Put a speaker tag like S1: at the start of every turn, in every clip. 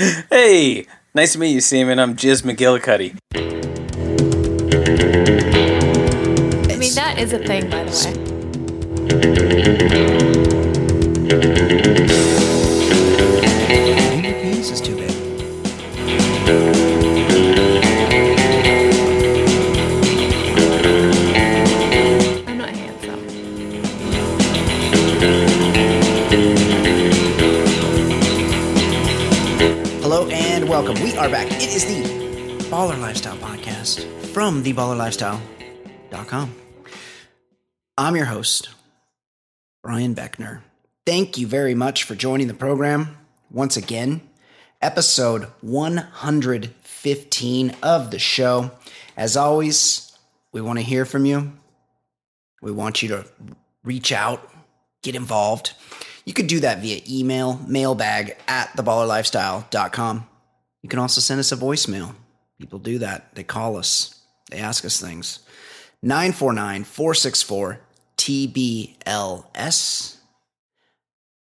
S1: Hey, nice to meet you, Seaman. I'm Jiz McGillicuddy.
S2: I mean, that is a thing, by the way.
S3: Are back. It is the Baller Lifestyle Podcast from theballerlifestyle.com. I'm your host, Brian Beckner. Thank you very much for joining the program once again. Episode 115 of the show. As always, we want to hear from you. We want you to reach out, get involved. You could do that via email, mailbag at theballerlifestyle.com. You can also send us a voicemail. People do that. They call us, they ask us things. 949 464 TBLS.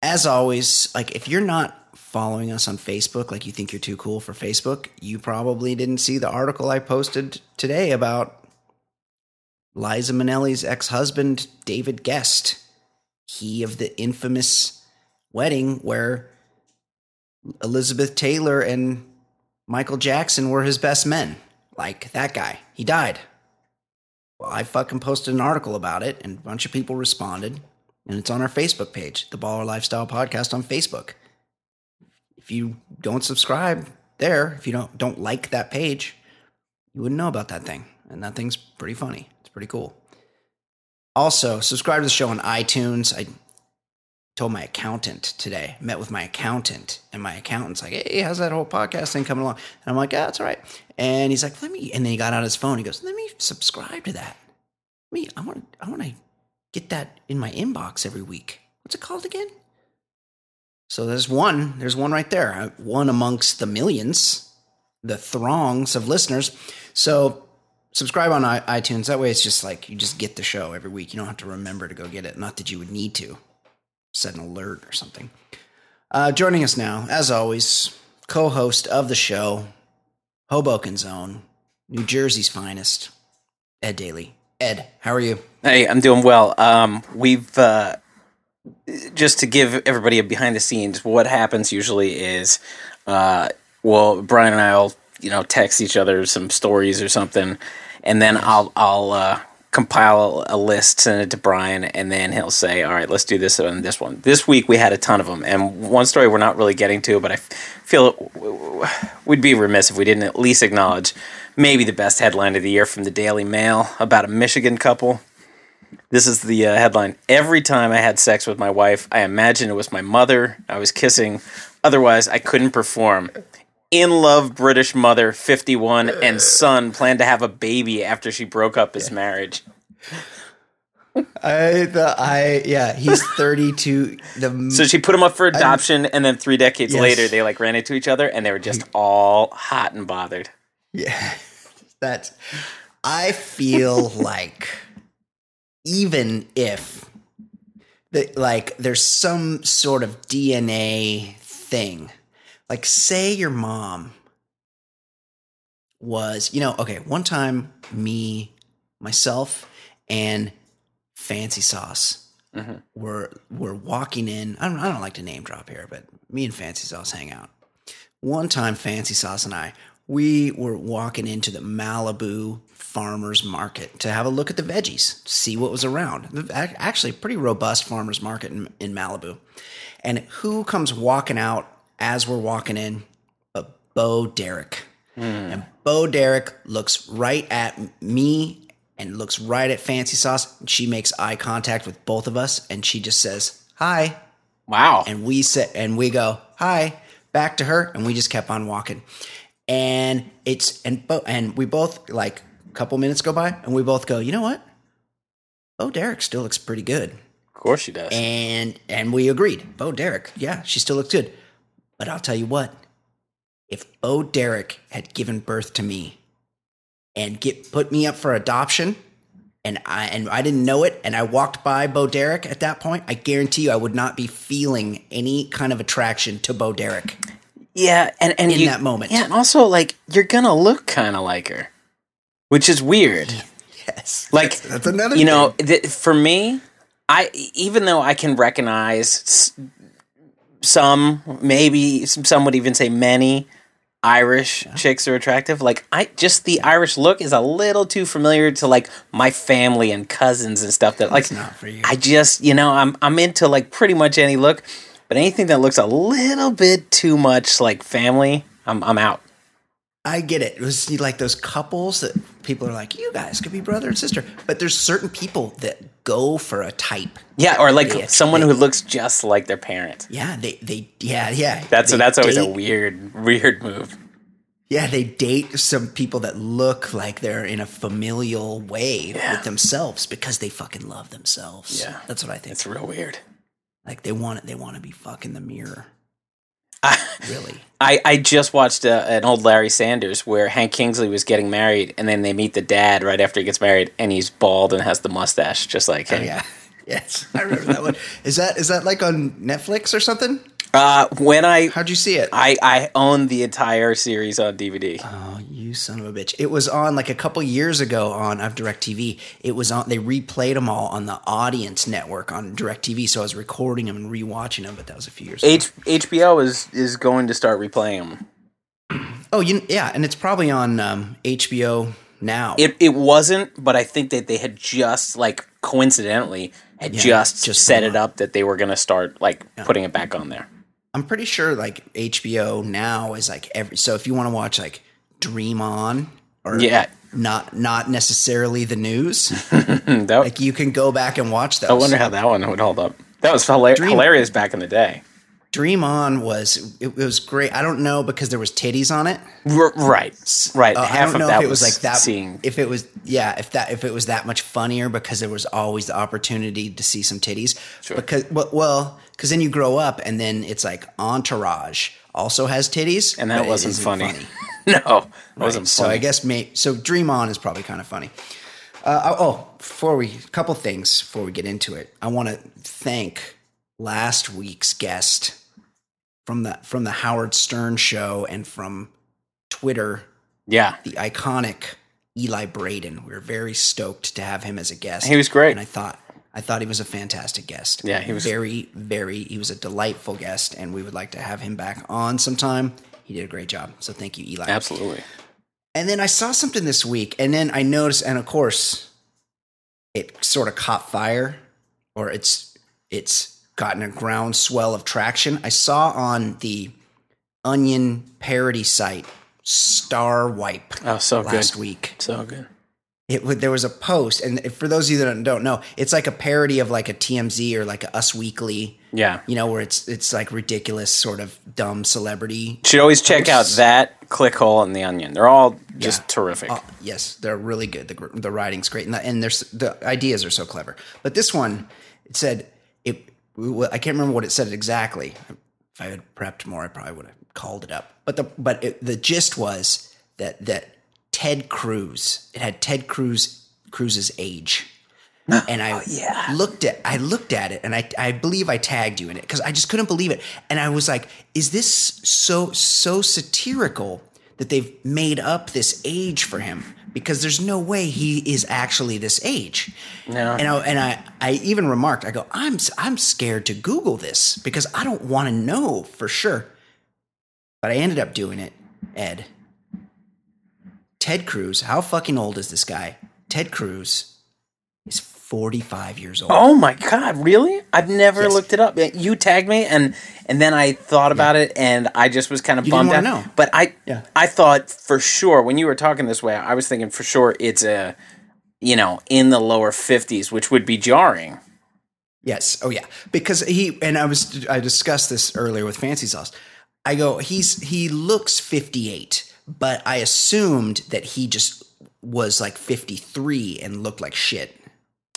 S3: As always, like if you're not following us on Facebook, like you think you're too cool for Facebook, you probably didn't see the article I posted today about Liza Minnelli's ex husband, David Gest. He of the infamous wedding where Elizabeth Taylor and Michael Jackson were his best men. Like that guy. He died. Well, I fucking posted an article about it and a bunch of people responded. And it's on our Facebook page, the Baller Lifestyle Podcast on Facebook. If you don't subscribe there, if you don't don't like that page, you wouldn't know about that thing. And that thing's pretty funny. It's pretty cool. Also, subscribe to the show on iTunes. I told my accountant today, met with my accountant, and my accountant's like, hey, how's that whole podcast thing coming along? And I'm like, yeah, that's all right. And he's like, let me, and then he got out his phone. He goes, let me subscribe to that. Me, I want, I want to get that in my inbox every week. What's it called again? So there's one, there's one right there, uh, one amongst the millions, the throngs of listeners. So subscribe on iTunes. That way it's just like you just get the show every week. You don't have to remember to go get it. Not that you would need to set an alert or something. Uh, joining us now, as always, co host of the show, Hoboken's own, New Jersey's finest, Ed Daly. Ed, how are you?
S1: Hey, I'm doing well. Um, we've uh, just to give everybody a behind the scenes. What happens usually is, uh, well, Brian and I'll you know text each other some stories or something, and then I'll I'll uh, compile a list, send it to Brian, and then he'll say, "All right, let's do this and this one." This week we had a ton of them, and one story we're not really getting to, but I feel we'd be remiss if we didn't at least acknowledge maybe the best headline of the year from the Daily Mail about a Michigan couple. This is the uh, headline. Every time I had sex with my wife, I imagined it was my mother I was kissing. Otherwise, I couldn't perform. In love British mother, 51, and son plan to have a baby after she broke up his marriage.
S3: I, the, I, yeah, he's 32. The,
S1: So she put him up for adoption, and then three decades
S3: Yes.
S1: later, they like ran into each other, and they were just all hot and bothered.
S3: Yeah, that's. I feel like even if that like there's some sort of DNA thing, like say your mom was, you know, okay, one time me, myself, and Fancy Sauce
S1: Mhm.
S3: were were walking in. I don't I don't like to name drop here, but me and Fancy Sauce hang out. One time, Fancy Sauce and I, we were walking into the Malibu farmers market to have a look at the veggies, see what was around. Actually, pretty robust farmers market in, in Malibu. And who comes walking out as we're walking in? But Bo Derek. And Bo Derek looks right at me and looks right at Fancy Sauce. And she makes eye contact with both of us and she just says, Hi
S1: Wow.
S3: and we sit and we go hi back to her and we just kept on walking and it's and bo- and we both like a couple minutes go by and we both go you know what oh derek still looks pretty good
S1: of course she does.
S3: and and we agreed bo derek yeah she still looks good but i'll tell you what if bo derek had given birth to me and get put me up for adoption and I and I didn't know it, and I walked by Bo Derek at that point, I guarantee you I would not be feeling any kind of attraction to Bo Derek.
S1: Yeah, and and
S3: in
S1: you,
S3: that moment.
S1: Yeah, and also like you're gonna look kind of like her, which is weird.
S3: Yes.
S1: Like
S3: that's, that's another
S1: you know, th- for me, I even though I can recognize s- some, maybe some, some would even say many Irish chicks are attractive. Like I just the Irish look is a little too familiar to like my family and cousins and stuff. That like
S3: It's not for you.
S1: I just you know I'm I'm into like pretty much any look, but anything that looks a little bit too much like family, I'm I'm out.
S3: I get it. It was like those couples that people are like, you guys could be brother and sister. But there's certain people that go for a type.
S1: Yeah, or like
S3: They-
S1: someone
S3: they-
S1: who looks just like their parent.
S3: Yeah, they they yeah yeah.
S1: That's that's always a weird weird move.
S3: Yeah, they date some people that look like they're in a familial way
S1: Yeah.
S3: with themselves because they fucking love themselves.
S1: Yeah.
S3: that's what I think.
S1: It's real weird.
S3: like they want it. They want to be fucking the mirror.
S1: I,
S3: Really.
S1: I, I just watched uh an old Larry Sanders where Hank Kingsley was getting married, and then they meet the dad right after he gets married, and he's bald and has the mustache, just like
S3: Oh yeah. Yes, I remember that one. Is that is that like on Netflix or something?
S1: Uh, when I,
S3: How'd you see it?
S1: I I own the entire series on DVD.
S3: Oh, you son of a bitch! It was on like a couple years ago on I've Directv. It was on. They replayed them all on the Audience Network on Directv. So I was recording them and rewatching them. But that was a few years. ago.
S1: HBO is is going to start replaying them.
S3: Oh, you yeah, and it's probably on um, HBO now.
S1: It it wasn't, but I think that they had just like coincidentally had
S3: Yeah,
S1: just,
S3: just
S1: set it up that they were going to start like putting it back on there.
S3: I'm pretty sure like HBO now is like every. So if you want to watch like Dream On or
S1: Yeah.
S3: not not necessarily the news,
S1: that,
S3: like you can go back and watch those.
S1: I wonder how that one would hold up. That was hilar-
S3: Dream-
S1: hilarious back in the day.
S3: Dream On was it, was great. I don't know because there was titties on it.
S1: R- right, right.
S3: Uh, I don't
S1: of
S3: know
S1: that
S3: if it was,
S1: was
S3: like that.
S1: Seeing
S3: If it was, yeah, if that if it was that much funnier because there was always the opportunity to see some titties.
S1: Sure.
S3: Because well, well, because then you grow up and then it's like Entourage also has titties,
S1: and that wasn't
S3: isn't
S1: funny. no, it wasn't
S3: Right, So. I guess may so Dream On is probably kind of funny. Uh, oh, before we a couple things before we get into it, I want to thank last week's guest from the from the Howard Stern show and from Twitter,
S1: yeah,
S3: the iconic Eli Braden. We are very stoked to have him as a guest.
S1: He was great.
S3: and I thought I thought he was a fantastic guest.
S1: Yeah, he was-
S3: very very. He was a delightful guest, and we would like to have him back on sometime. He did a great job. So thank you, Eli.
S1: absolutely.
S3: And then I saw something this week, and then I noticed, and of course, it sort of caught fire, or it's it's gotten a groundswell of traction. I saw on the Onion parody site Star Wipe
S1: Oh, so
S3: last
S1: good,
S3: week.
S1: so good.
S3: It would there was a post, and for those of you that don't know, it's like a parody of like a TMZ or like a Us Weekly,
S1: Yeah,
S3: you know, where it's it's like ridiculous, sort of dumb celebrity
S1: should always check out
S3: Posts.
S1: that Clickhole and the Onion. They're all just
S3: Yeah.
S1: terrific.
S3: Oh, yes, they're really good. The, the writing's great, and the, and there's the ideas are so clever. But this one, it said it. I can't remember what it said exactly. If I had prepped more, I probably would have called it up. But the but it, the gist was that that Ted Cruz. It had Ted Cruz Cruz's age. Oh, and I
S1: yeah.
S3: looked at I looked at it and I I believe I tagged you in it because I just couldn't believe it. And I was like, is this so so satirical that they've made up this age for him? Because there's no way he is actually this age.
S1: No.
S3: And I, and I, I even remarked, I go, I'm I'm scared to Google this because I don't want to know for sure. But I ended up doing it, Ed. Ted Cruz, how fucking old is this guy? Ted Cruz is 45 years old.
S1: Oh my god, really? I've never
S3: Yes.
S1: looked it up. You tagged me and and then I thought about it and I just was kind of
S3: You
S1: bummed out.
S3: know.
S1: But I
S3: Yeah.
S1: I thought for sure when you were talking this way, I was thinking for sure it's a you know, in the lower 50s, which would be jarring.
S3: Yes. Oh yeah. Because he and I was I discussed this earlier with Fancy Sauce. I go, he's he looks 58, but I assumed that he just was like 53 and looked like shit.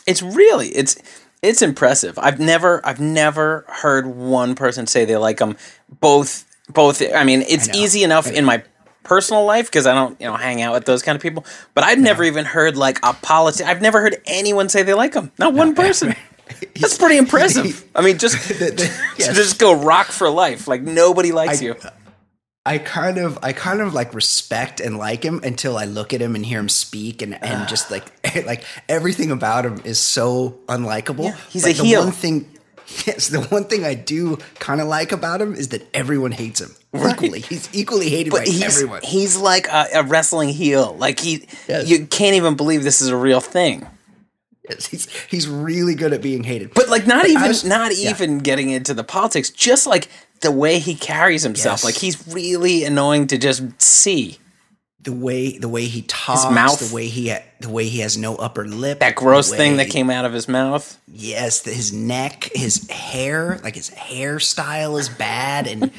S1: It's really it's it's impressive. I've never I've never heard one person say they like them both both I mean, it's
S3: I
S1: easy enough in my personal life because I don't, you know, hang out with those kind of people, but I've never even heard like a policy I've never heard anyone say they like them. Not one person. That's pretty impressive. I mean, just
S3: yes.
S1: just go rock for life. Like nobody likes
S3: I-
S1: you.
S3: Uh, I kind of I kind of like respect and like him until I look at him and hear him speak and, and ah. just like like everything about him is so unlikable.
S1: Yeah, he's
S3: But
S1: a
S3: the
S1: heel.
S3: One thing Yes, the one thing I do kind of like about him is that everyone hates him
S1: Right.
S3: equally. He's equally hated
S1: But
S3: by
S1: he's
S3: everyone.
S1: he's like a, a wrestling heel. Like he,
S3: Yes.
S1: you can't even believe this is a real thing.
S3: Yes, he's he's really good at being hated.
S1: But like not
S3: I
S1: even
S3: was-
S1: not
S3: yeah.
S1: even getting into the politics, just like the way he carries himself.
S3: Yes.
S1: Like he's really annoying to just see.
S3: The way the way he talks,
S1: mouth.
S3: the way he ha- the way he has no upper lip,
S1: That gross
S3: the
S1: thing that came out of his mouth.
S3: Yes, the, his neck, his hair, like his hairstyle is bad and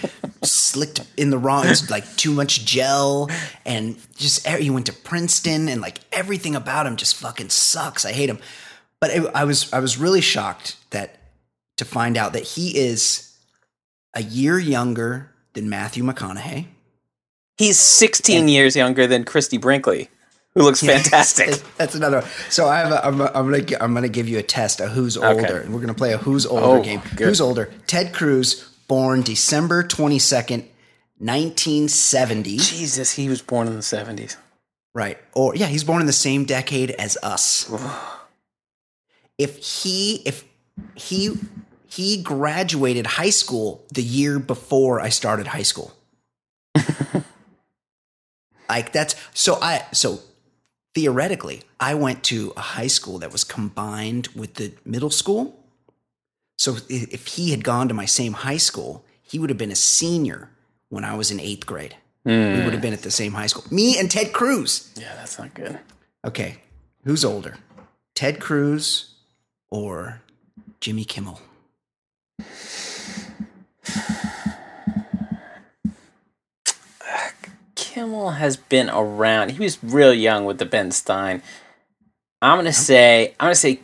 S3: slicked in the wrong. It's like too much gel, and just he went to Princeton, and like everything about him just fucking sucks. I hate him. But it, I was I was really shocked that to find out that he is a year younger than Matthew McConaughey.
S1: He's 16 years younger than Christy Brinkley, who looks fantastic.
S3: That's- That's another. one. So I have. A, I'm, I'm gonna. I'm gonna give you a test of who's older. And we're gonna play a who's older
S1: Oh,
S3: game.
S1: good.
S3: Who's older? Ted Cruz, born December twenty second, nineteen seventy.
S1: Jesus, he was born in the 70s.
S3: Right. Or yeah, he's born in the same decade as us. if he if he he graduated high school the year before I started high school. Like that's so I so theoretically I went to a high school that was combined with the middle school. So if he had gone to my same high school, he would have been a senior when I was in 8th grade. We would have been at the same high school. Me and Ted Cruz.
S1: Yeah, that's not good.
S3: Okay, who's older, Ted Cruz or Jimmy Kimmel?
S1: Kimmel has been around. He was real young with the Ben Stein. I'm gonna say I'm gonna say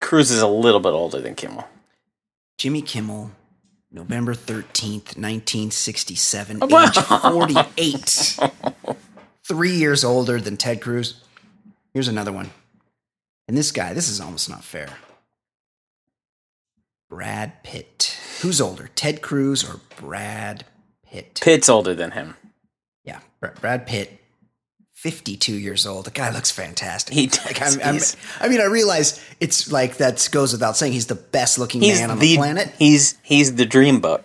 S1: Cruz is a little bit older than Kimmel.
S3: Jimmy Kimmel, November thirteenth, nineteen sixty-seven,
S1: Wow.
S3: age forty-eight, three years older than Ted Cruz. Here's another one, and this guy, this is almost not fair. Brad Pitt. Who's older, Ted Cruz or Brad Pitt?
S1: Pitt's older than him.
S3: Brad Pitt, 52 years old. The guy looks fantastic.
S1: He
S3: like,
S1: does.
S3: I'm, I'm, I mean, I realize it's like that goes without saying. He's the best looking
S1: He's
S3: man on
S1: the,
S3: the planet,
S1: He's he's the dreamboat.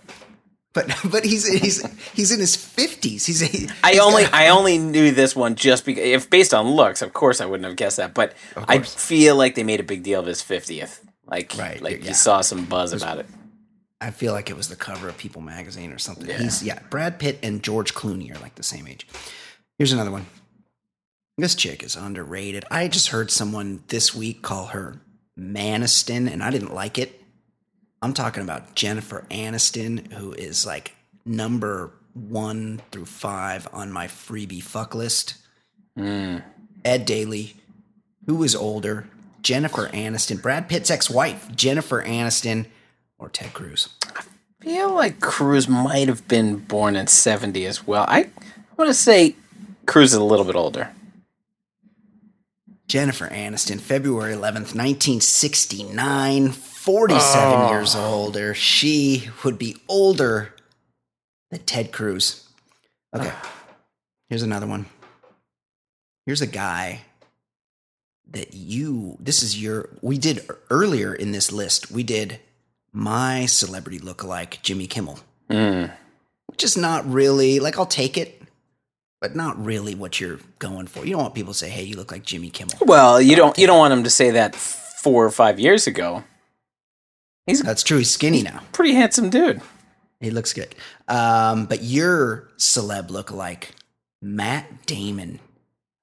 S3: but but he's he's he's in his 50s. He's, he,
S1: I only
S3: got-
S1: I only knew this one just because if based on looks, of course I wouldn't have guessed that. But I feel like they made a big deal of his fiftieth. Like
S3: Right,
S1: like
S3: yeah.
S1: you saw some buzz about it.
S3: I feel like it was the cover of People magazine or something. He's yeah, Brad Pitt and George Clooney are like the same age. Here's another one. This chick is underrated. I just heard someone this week call her Maniston, and I didn't like it. I'm talking about Jennifer Aniston, who is like number one through five on my freebie fuck list. Mm. Ed Daly, who is older, Jennifer Aniston, Brad Pitt's ex-wife, Jennifer Aniston, or Ted Cruz.
S1: I feel like Cruz might have been born in seventy as well. I want to say Cruz is a little bit older.
S3: Jennifer Aniston, February 11th, 1969, 47 years older. She would be older than Ted Cruz. Okay, ah. here's another one. Here's a guy that you, this is your, we did earlier in this list, we did my celebrity lookalike, Jimmy Kimmel,
S1: Mm.
S3: which is not really, like, I'll take it, but not really what you're going for. You don't want people to say, hey, you look like Jimmy Kimmel.
S1: Well, you don't you don't want him to say that four or five years ago. He's
S3: That's true. He's skinny now.
S1: pretty handsome dude.
S3: He looks good. Um, but your celeb lookalike, Matt Damon.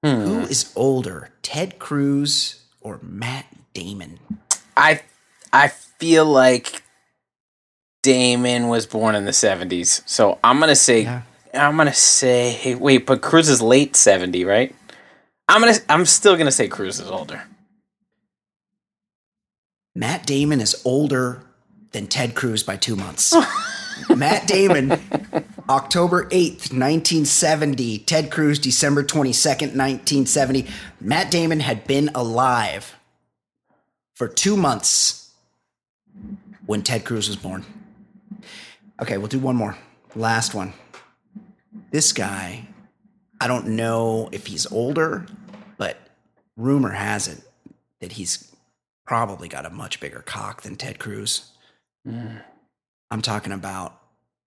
S1: Hmm.
S3: Who is older, Ted Cruz or Matt Damon?
S1: I I feel like Damon was born in the seventies, so I'm gonna say
S3: Yeah.
S1: I'm gonna say hey, wait, but Cruz is late seventy, right? I'm gonna I'm still gonna say Cruz is older.
S3: Matt Damon is older than Ted Cruz by two months. Matt Damon, October 8th, 1970. Ted Cruz, December 22nd, 1970. Matt Damon had been alive for two months when Ted Cruz was born. Okay, we'll do one more. Last one. this guy, I don't know if he's older, but rumor has it that he's probably got a much bigger cock than Ted Cruz. Mm. I'm talking about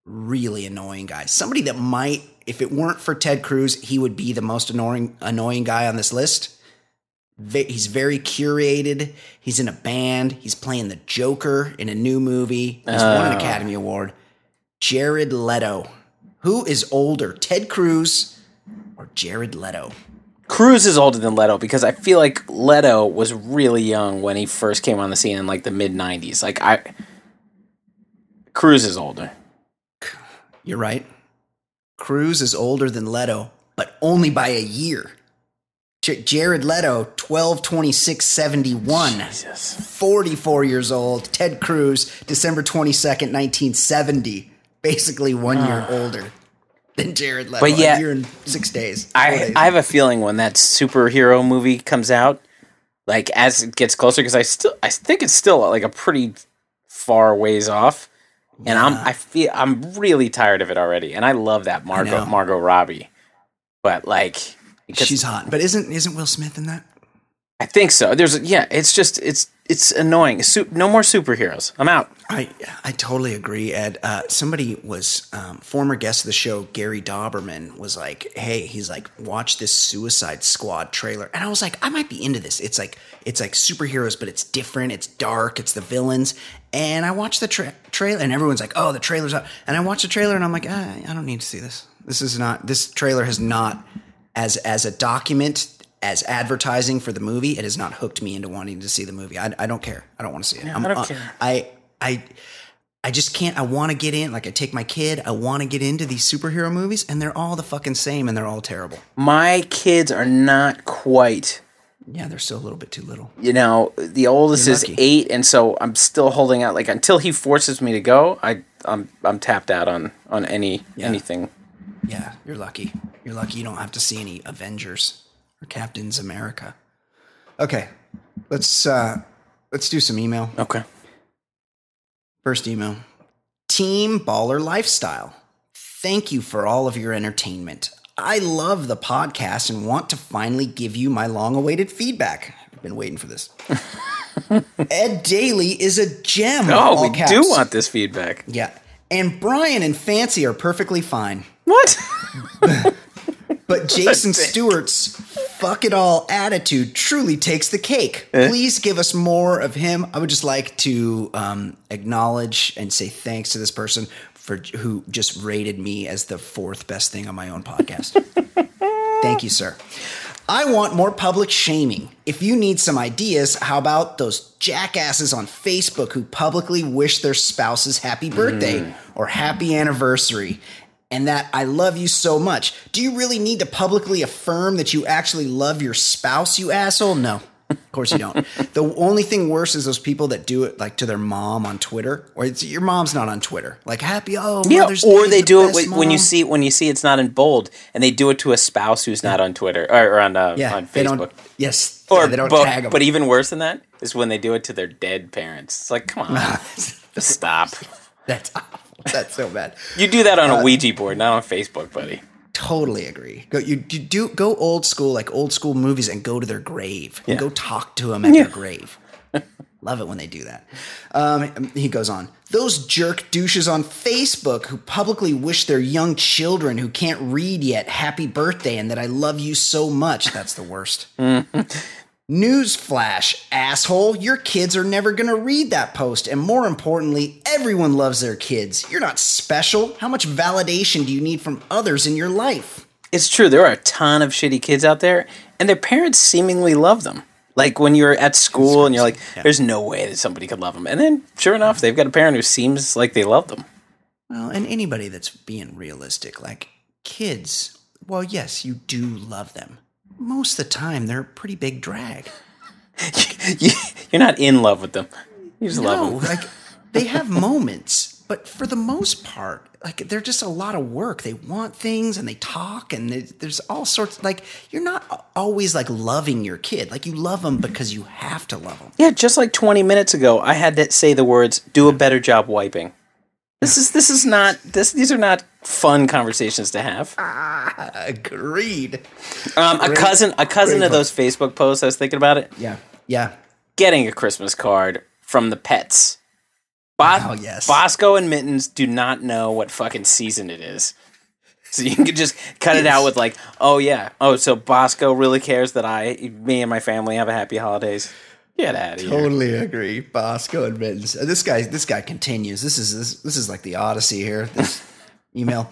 S3: really annoying guy. Somebody that might, if it weren't for Ted Cruz, he would be the most annoying annoying guy on this list. He's very curated. He's in a band. He's playing the Joker in a new movie. He's won an
S1: Oh.
S3: Academy Award. Jared Leto. Who is older, Ted Cruz or Jared Leto?
S1: Cruz is older than Leto because I feel like Leto was really young when he first came on the scene in like the mid '90s. Like I, Cruz is older.
S3: You're right. Cruz is older than Leto, but only by a year. J- Jared Leto, 12 26 71.
S1: Jesus.
S3: 44 years old. Ted Cruz, December 22nd, 1970. Basically one year ah. older than Jared Leto.
S1: But yeah,
S3: a year and six days.
S1: I
S3: days.
S1: I have a feeling when that superhero movie comes out, like as it gets closer, because I still I think it's still like a pretty far ways off, and I'm I feel I'm really tired of it already, and I love that Margot. Margot Robbie, but like
S3: She's hot. But isn't isn't Will Smith in that?
S1: I think so. There's yeah, it's just it's it's annoying. No more superheroes. I'm out.
S3: I I totally agree, Ed. Uh, somebody was um, former guest of the show, Gary Dauberman, was like, "Hey, he's like, watch this Suicide Squad trailer," and I was like, "I might be into this. It's like it's like superheroes, but it's different. It's dark. It's the villains." And I watched the tra- trailer, and everyone's like, "Oh, the trailer's out." And I watched the trailer, and I'm like, ah, "I don't need to see this. This is not. This trailer has not, as as a document." As advertising for the movie, it has not hooked me into wanting to see the movie. I, I don't care. I don't want to see it.
S1: Yeah,
S3: I'm-
S1: I don't
S3: uh,
S1: care.
S3: I I I just can't. I want to get in. Like I take my kid. I want to get into these superhero movies, and they're all the fucking same, and they're all terrible.
S1: My kids are not quite.
S3: Yeah, they're still a little bit too little.
S1: You know, the oldest is eight, and so I'm still holding out. Like until he forces me to go, I I'm I'm tapped out on on any
S3: Yeah.
S1: anything.
S3: Yeah, you're lucky. You're lucky. You don't have to see any Avengers or Captains America. Okay, let's uh let's do some email.
S1: Okay.
S3: First email. Team Baller Lifestyle. Thank you for all of your entertainment. I love the podcast and want to finally give you my long awaited feedback. I've been waiting for this. Ed Daly is a gem.
S1: Oh, we
S3: caps.
S1: do want this feedback.
S3: Yeah. And Brian and Fancy are perfectly fine.
S1: What?
S3: But Jason Stewart's fuck it all attitude truly takes the cake. Please give us more of him. I would just like to um, acknowledge and say thanks to this person for who just rated me as the fourth best thing on my own podcast. Thank you, sir. I want more public shaming. If you need some ideas, how about those jackasses on Facebook who publicly wish their spouses happy birthday or happy anniversary? And that I love you so much. Do you really need to publicly affirm that you actually love your spouse, you asshole? No. Of course you don't. the only thing worse is those people that do it like to their mom on Twitter, or it's your mom's not on Twitter. Like happy oh
S1: Yeah,
S3: Mother's
S1: or
S3: Day,
S1: they
S3: the
S1: do it when, when you see when you see it's not in bold, and they do it to a spouse who's not on Twitter or, or on uh,
S3: yeah
S1: on Facebook.
S3: yes
S1: Or
S3: yeah, they don't
S1: but,
S3: tag them.
S1: but even worse than that is when they do it to their dead parents. It's like, come on, stop.
S3: That's. That's so bad.
S1: You do that on
S3: Uh,
S1: a Ouija board, not on Facebook, buddy.
S3: Totally agree. Go you, you do go old school like old school movies and go to their grave and go talk to them at their grave. Love it when they do that. Um, he goes on. Those jerk douches on Facebook who publicly wish their young children who can't read yet happy birthday and that I love you so much. That's the worst. Newsflash, asshole. Your kids are never going to read that post. And more importantly, everyone loves their kids. You're not special. How much validation do you need from others in your life?
S1: It's true. There are a ton of shitty kids out there, and their parents seemingly love them. Like when you're at school and you're like, "There's no way that somebody could love them," and then sure enough, they've got a parent who seems like they love them.
S3: Well, and anybody that's being realistic, like kids, well, yes, you do love them. Most of the time, they're a pretty big drag.
S1: you're not in love with them. You just
S3: No,
S1: love them.
S3: like they have moments, but for the most part, like they're just a lot of work. They want things and they talk, and there's- there's all sorts. Like you're not always like loving your kid. Like you love them because you have to love them.
S1: Yeah, just like 20 minutes ago, I had to say the words, "Do a better job wiping." This is this is not this. These are not fun conversations to have.
S3: Agreed.
S1: Um, a cousin, a cousin
S3: great
S1: of those Facebook posts. I was thinking about it.
S3: Yeah. Yeah.
S1: Getting a Christmas card from the pets. Bo-
S3: Oh, yes.
S1: Bosco and Mittens do not know what fucking season it is. So you can just cut it out with like, oh yeah, oh so Bosco really cares that I, me and my family have a happy holidays. Get out of here.
S3: Totally agree. Bosco. Uh, This guy this guy continues. This is this, this is like the Odyssey here. This email.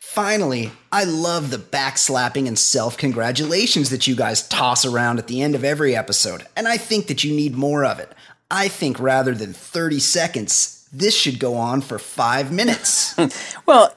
S3: Finally, I love the backslapping and self congratulations that you guys toss around at the end of every episode, and I think that you need more of it. I think rather than 30 seconds, this should go on for five minutes.
S1: Well,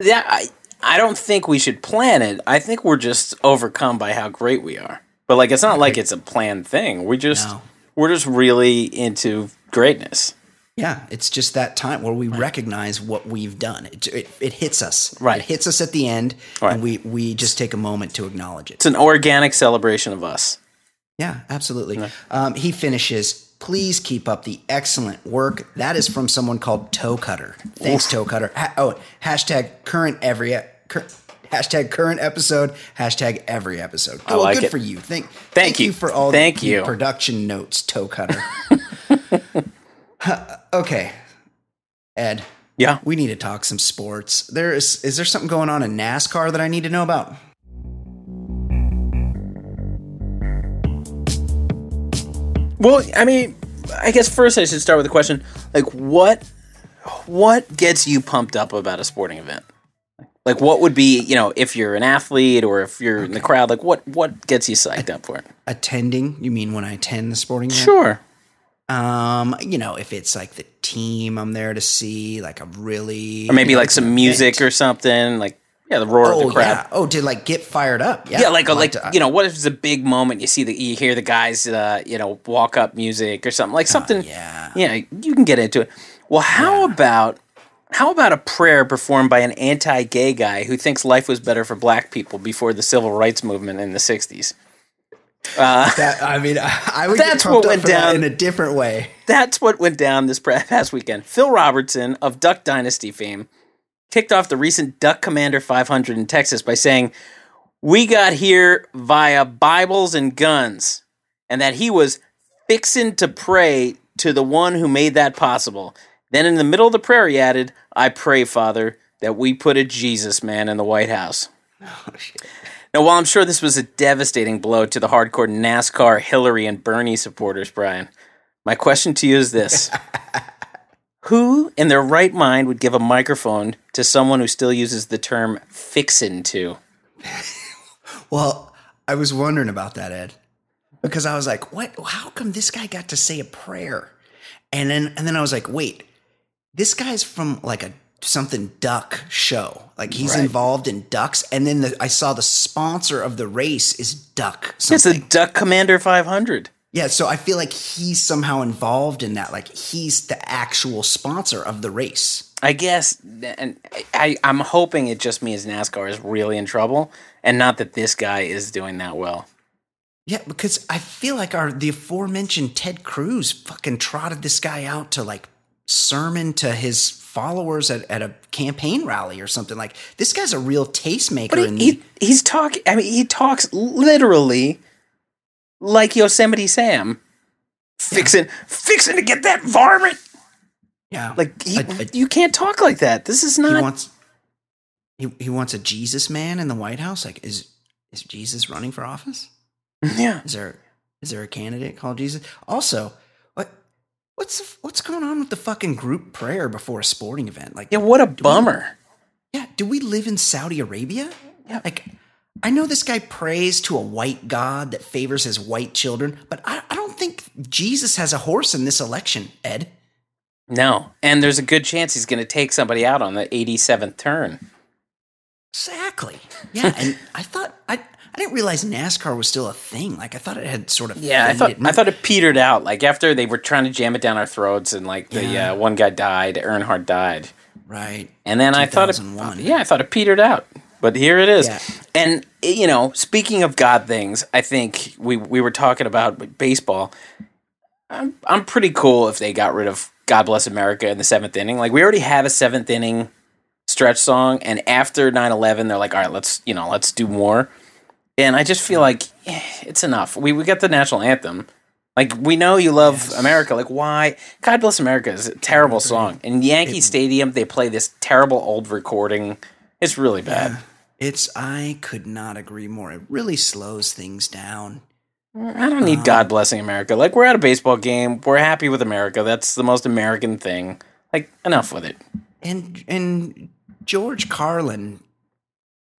S1: yeah, I, I don't think we should plan it. I think we're just overcome by how great we are. But like, it's not like it's a planned thing. We just
S3: No.
S1: we're just really into greatness.
S3: yeah, it's just that time where we recognize what we've done. It, it, it hits us.
S1: Right.
S3: It hits us at the end,
S1: Right.
S3: and we, we just take a moment to acknowledge it.
S1: It's an organic celebration of us.
S3: Yeah, absolutely. Um, he finishes. Please keep up the excellent work. That is from someone called Toe Cutter. Thanks, Toe Cutter. Ha- oh, hashtag current every cur- hashtag current episode. Hashtag every episode. Oh, well,
S1: like
S3: good
S1: it.
S3: for you. Thank, thank,
S1: you.
S3: you for all
S1: Thank
S3: the
S1: you.
S3: production notes, Toe Cutter. Huh, okay, Ed.
S1: Yeah.
S3: We need to talk some sports. There is is there something going on in NASCAR that I need to know about?
S1: Well, I mean, I guess first I should start with a question: like, what what gets you pumped up about a sporting event? Like, what would be you know if you're an athlete or if you're in the crowd? Like, what what gets you psyched up for it?
S3: Attending? You mean when I attend the sporting event?
S1: Sure.
S3: Um, you know, if it's like the team I'm there to see, like a really
S1: Or maybe like some music
S3: event.
S1: or something. Like, yeah, the roar of
S3: oh
S1: the crowd.
S3: yeah, oh to like get fired up. Yeah,
S1: Yeah, like
S3: I
S1: like
S3: to-
S1: you know, what if it's a big moment? You see that you hear the guys, uh, you know, walk up music or something like something.
S3: Oh, yeah.
S1: yeah, you can get into it. Well, how about how about a prayer performed by an anti-gay guy who thinks life was better for black people before the civil rights movement in the '60s?
S3: Uh, that I mean, I, would
S1: That's what went down.
S3: in a different way.
S1: That's what went down this past weekend. Phil Robertson of Duck Dynasty fame kicked off the recent Duck Commander 500 in Texas by saying, "We got here via Bibles and guns," and that he was fixing to pray to the one who made that possible. Then in the middle of the prayer, he added, "I pray, Father, that we put a Jesus man in the White House." Oh, now, while I'm sure this was a devastating blow to the hardcore NASCAR, Hillary, and Bernie supporters, Brian, my question to you is this Who in their right mind would give a microphone to someone who still uses the term fixin' to?
S3: Well, I was wondering about that, Ed, because I was like, "What? How come this guy got to say a prayer?" And then, and then I was like, "Wait, this guy's from like a something duck show. Like he's
S1: Right.
S3: involved in ducks." And then the, I saw the sponsor of the race is Duck
S1: It's the
S3: something.
S1: Duck Commander 500.
S3: yeah, so I feel like he's somehow involved in that. Like he's the actual sponsor of the race.
S1: I guess, and I, I'm hoping it just means NASCAR is really in trouble, and not that this guy is doing that well.
S3: Yeah, because I feel like our the aforementioned Ted Cruz fucking trotted this guy out to like sermon to his followers at, at a campaign rally or something. Like this guy's a real tastemaker.
S1: But
S3: in
S1: he,
S3: the,
S1: he he's talking. I mean, he talks literally like Yosemite Sam, fixing fixing to get that varmint.
S3: yeah,
S1: Like he,
S3: I- I-
S1: you can't talk like that. This is
S3: he
S1: not.
S3: wants he, he wants a Jesus man in the White House. Like is is Jesus running for office?
S1: yeah,
S3: Is there is there a candidate called Jesus? Also, what's what's going on with the fucking group prayer before a sporting event? Like
S1: yeah. What a
S3: we-
S1: bummer.
S3: Yeah, do we live in Saudi Arabia? Yeah. Like, I know this guy prays to a white God that favors his white children, but I, I don't think Jesus has a horse in this election, Ed.
S1: No, and there's a good chance he's going to take somebody out on the 87th turn.
S3: Exactly. Yeah, and I thought I didn't realize NASCAR was still a thing. Like I thought it had sort of
S1: Yeah, I thought. I thought it petered out. Like after they were trying to jam it down our throats, and like the
S3: Yeah.
S1: uh, one guy died, Earnhardt died,
S3: right.
S1: and then I thought it, yeah, I thought it petered out. But here it is.
S3: Yeah.
S1: And you know, speaking of God things, I think we we were talking about baseball. I'm I'm pretty cool if they got rid of God Bless America in the seventh inning. Like we already have a seventh inning stretch song, and after 9-11, they're like, all right, let's you know, let's do more. And I just feel like eh, it's enough. We we got the national anthem. Like we know you love
S3: Yes.
S1: America. Like why? God Bless America is a terrible song. In Yankee Stadium, they play this terrible old recording. It's really bad.
S3: It's I could not agree more. It really slows things down.
S1: I don't need God blessing America. Like we're at a baseball game. We're happy with America. That's the most American thing. Like enough with it.
S3: And and George Carlin,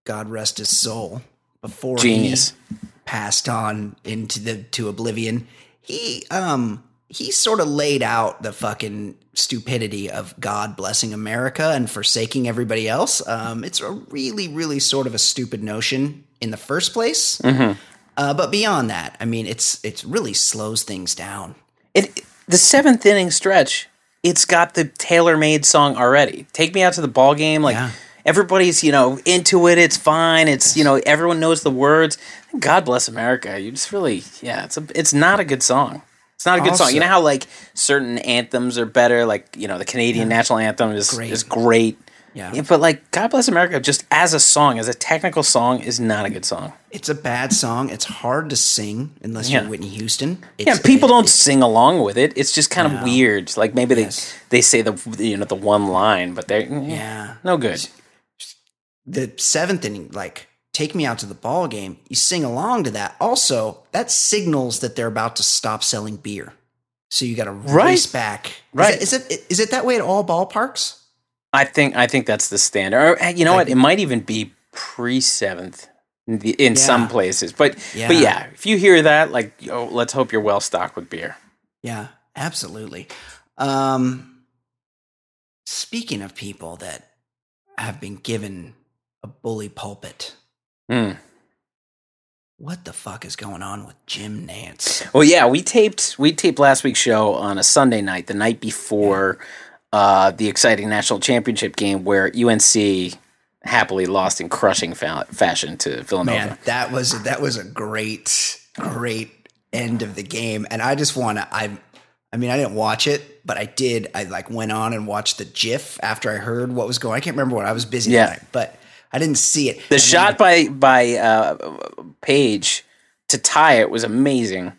S3: God rest his soul, before
S1: Genius.
S3: he passed on into the to oblivion, he um he sort of laid out the fucking stupidity of God blessing America and forsaking everybody else. Um, it's a really, really sort of a stupid notion in the first place. Uh, but beyond that, I mean, it's it's really slows things down.
S1: It the seventh inning stretch. It's got the tailor made song already. Take me out to the ball game. Like
S3: Yeah.
S1: Everybody's you know into it. It's fine. It's you know everyone knows the words. God bless America. You just really yeah. It's a it's not a good song. It's not a good song. You know how like certain anthems are better. Like you know the Canadian national anthem is
S3: Great.
S1: is great.
S3: Yeah.
S1: but like God bless America, just as a song, as a technical song, is not a good song.
S3: It's a bad song. It's hard to sing unless
S1: Yeah.
S3: you're Whitney Houston.
S1: Yeah, people
S3: it-
S1: don't sing along with it. It's just kind of weird. Like maybe
S3: Yes.
S1: they they say the you know the one line, but they're yeah,
S3: Yeah.
S1: no good.
S3: The seventh inning, like take me out to the ball game. You sing along to that. Also, that signals that they're about to stop selling beer. So you got to
S1: Right.
S3: race back. Is
S1: Right.
S3: it- Is it, is it that way at all ballparks?
S1: I think I think that's the standard. Or, you know
S3: I
S1: what? It might even be pre seventh in, the- in some places. But
S3: Yeah.
S1: but yeah, if you hear that, like oh, let's hope you're well stocked with beer.
S3: Yeah, absolutely. Um, speaking of people that have been given a bully pulpit,
S1: Hmm.
S3: what the fuck is going on with Jim Nantz?
S1: Well, yeah, we taped we taped last week's show on a Sunday night, the night before uh, the exciting national championship game, where UNC happily lost in crushing fa- fashion to Villanova.
S3: Man, that was that was a great, great end of the game, and I just want to. I, I mean, I didn't watch it, but I did. I like went on and watched the GIF after I heard what was going. I can't remember what I was busy
S1: Yeah.
S3: night, but I didn't see it.
S1: The
S3: And
S1: shot by by uh, Paige to tie it was amazing,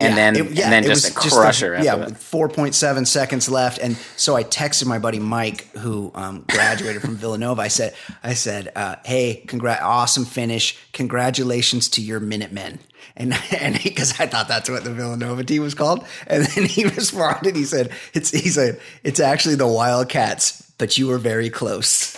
S1: and
S3: Yeah,
S1: then
S3: it- yeah,
S1: and then just a crusher.
S3: yeah, four point seven seconds left, and so I texted my buddy Mike, who um, graduated from Villanova. I said, I said, uh, hey, congrat, awesome finish, congratulations to your Minutemen. And and because I thought that's what the Villanova team was called, and then he responded. He said, "It's he said it's actually the Wildcats, but you were very close."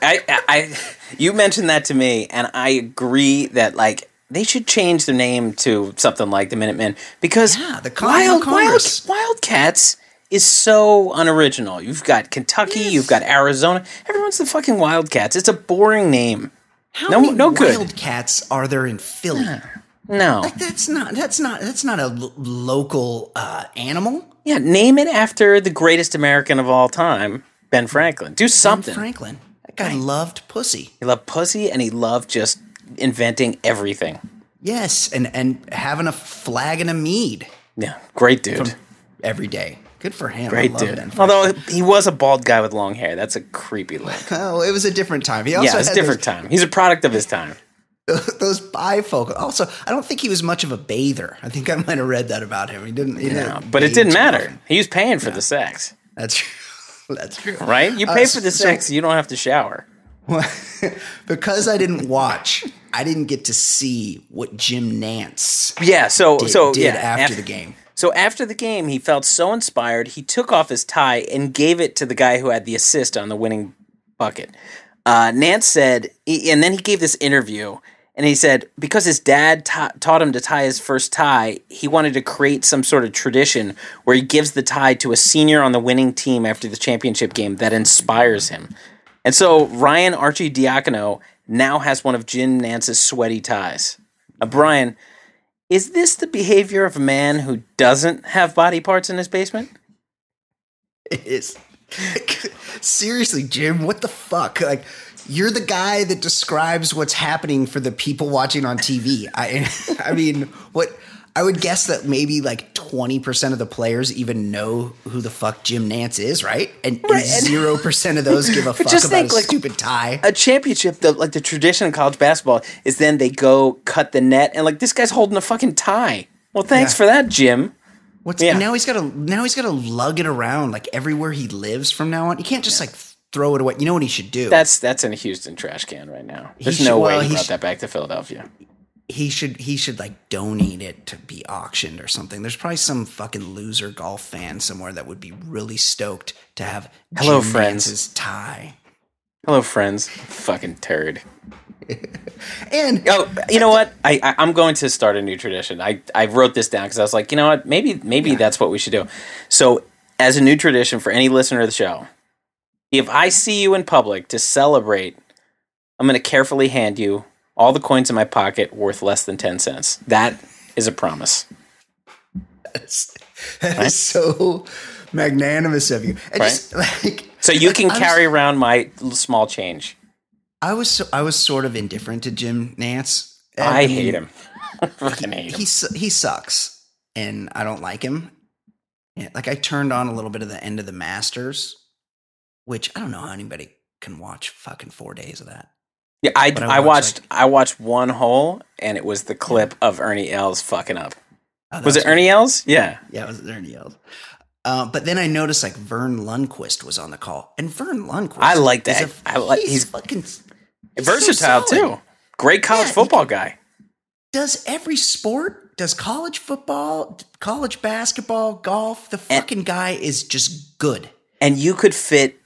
S1: I, I, you mentioned that to me, and I agree that like they should change their name to something like the Minutemen because
S3: Yeah, the
S1: Wild, Wild, Wildcats is so unoriginal. You've got Kentucky, you've got Arizona. Everyone's the fucking Wildcats. It's a boring name.
S3: How
S1: No-
S3: many
S1: no good.
S3: Wildcats are there in Philly?
S1: No,
S3: That's not. That's not. That's not a local uh, animal.
S1: yeah, name it after the greatest American of all time, Ben Franklin. Do
S3: Ben
S1: something.
S3: Franklin. That guy loved pussy.
S1: He loved pussy, and he loved just inventing everything.
S3: Yes, and and having a flag and a mead
S1: Yeah, great dude.
S3: every day. Good for him.
S1: Great dude.
S3: Ben
S1: Although he was a bald guy with long hair. That's a creepy look.
S3: oh, it was a different time. He also
S1: yeah, it's a different time. He's a product of his time.
S3: Those, those bifocal. Also, I don't think he was much of a bather. I think I might have read that about him. He didn't. He
S1: Yeah,
S3: didn't
S1: but it didn't matter. He was paying for the sex,
S3: That's true. That's true.
S1: right? You
S3: Uh,
S1: pay for the
S3: so-
S1: sex, you don't have to shower.
S3: because I didn't watch, I didn't get to see what Jim Nantz
S1: Yeah, so
S3: did,
S1: so
S3: did
S1: yeah,
S3: after
S1: af-
S3: the game.
S1: So after the game, he felt so inspired, he took off his tie and gave it to the guy who had the assist on the winning bucket. Uh, Nantz said, and then he gave this interview, and he said because his dad ta- taught him to tie his first tie, he wanted to create some sort of tradition where he gives the tie to a senior on the winning team after the championship game that inspires him. And so Ryan Arcidiacono now has one of Jim Nantz's sweaty ties. Uh, Brian, is this the behavior of a man who doesn't have body parts in his basement?
S3: It is. Seriously, Jim, what the fuck? Like, you're the guy that describes what's happening for the people watching on TV. I, I mean, what I would guess that maybe like 20% of the players even know who the fuck Jim Nantz is, right? And zero percent of those give a fuck
S1: just
S3: about
S1: think,
S3: a
S1: like,
S3: stupid tie.
S1: a championship, the like the tradition in college basketball is then they go cut the net and like this guy's holding a fucking tie. Well, thanks
S3: Yeah.
S1: for that, Jim.
S3: What's
S1: Yeah.
S3: now he's got to now he's got to lug it around like everywhere he lives from now on. You can't just like throw it away. You know what he should do?
S1: That's that's in a Houston trash can right now. There's
S3: should-
S1: no
S3: well,
S1: way he
S3: he
S1: brought
S3: sh-
S1: that back to Philadelphia.
S3: he should he should like donate it to be auctioned or something. There's probably some fucking loser golf fan somewhere that would be really stoked to have
S1: Hello,
S3: Jim
S1: friends.
S3: Nantz's tie.
S1: Hello, friends. Fucking turd.
S3: And
S1: Oh, you know what? I, I I'm going to start a new tradition. I I wrote this down because I was like, you know what? Maybe maybe that's what we should do. So, as a new tradition for any listener of the show, if I see you in public to celebrate, I'm going to carefully hand you all the coins in my pocket worth less than ten cents. That is a promise.
S3: that's, that is so magnanimous of you. I just like
S1: So you can
S3: I was-
S1: carry around my small change.
S3: I was so, I was sort of indifferent to Jim Nantz.
S1: I,
S3: mean,
S1: hate him. I fucking hate him.
S3: He su- he sucks, and I don't like him. Yeah, like I turned on a little bit of the end of the Masters, which I don't know how anybody can watch fucking four days of that.
S1: Yeah, I, I,
S3: I
S1: watched
S3: watched,
S1: I watched one hole and it was the clip of Ernie Els fucking up.
S3: Oh, that
S1: Was it. Ernie Els? Yeah.
S3: Yeah, it was Ernie Els. Uh, but then I noticed like Verne Lundquist was on the call, and Verne Lundquist.
S1: I like that.
S3: a-
S1: I like-
S3: he's,
S1: he's
S3: fucking he's so
S1: Versatile
S3: solid.
S1: too. Great college
S3: Yeah,
S1: football guy.
S3: Does every sport? Does college football, college basketball, golf? The fucking guy is just good.
S1: And you could fit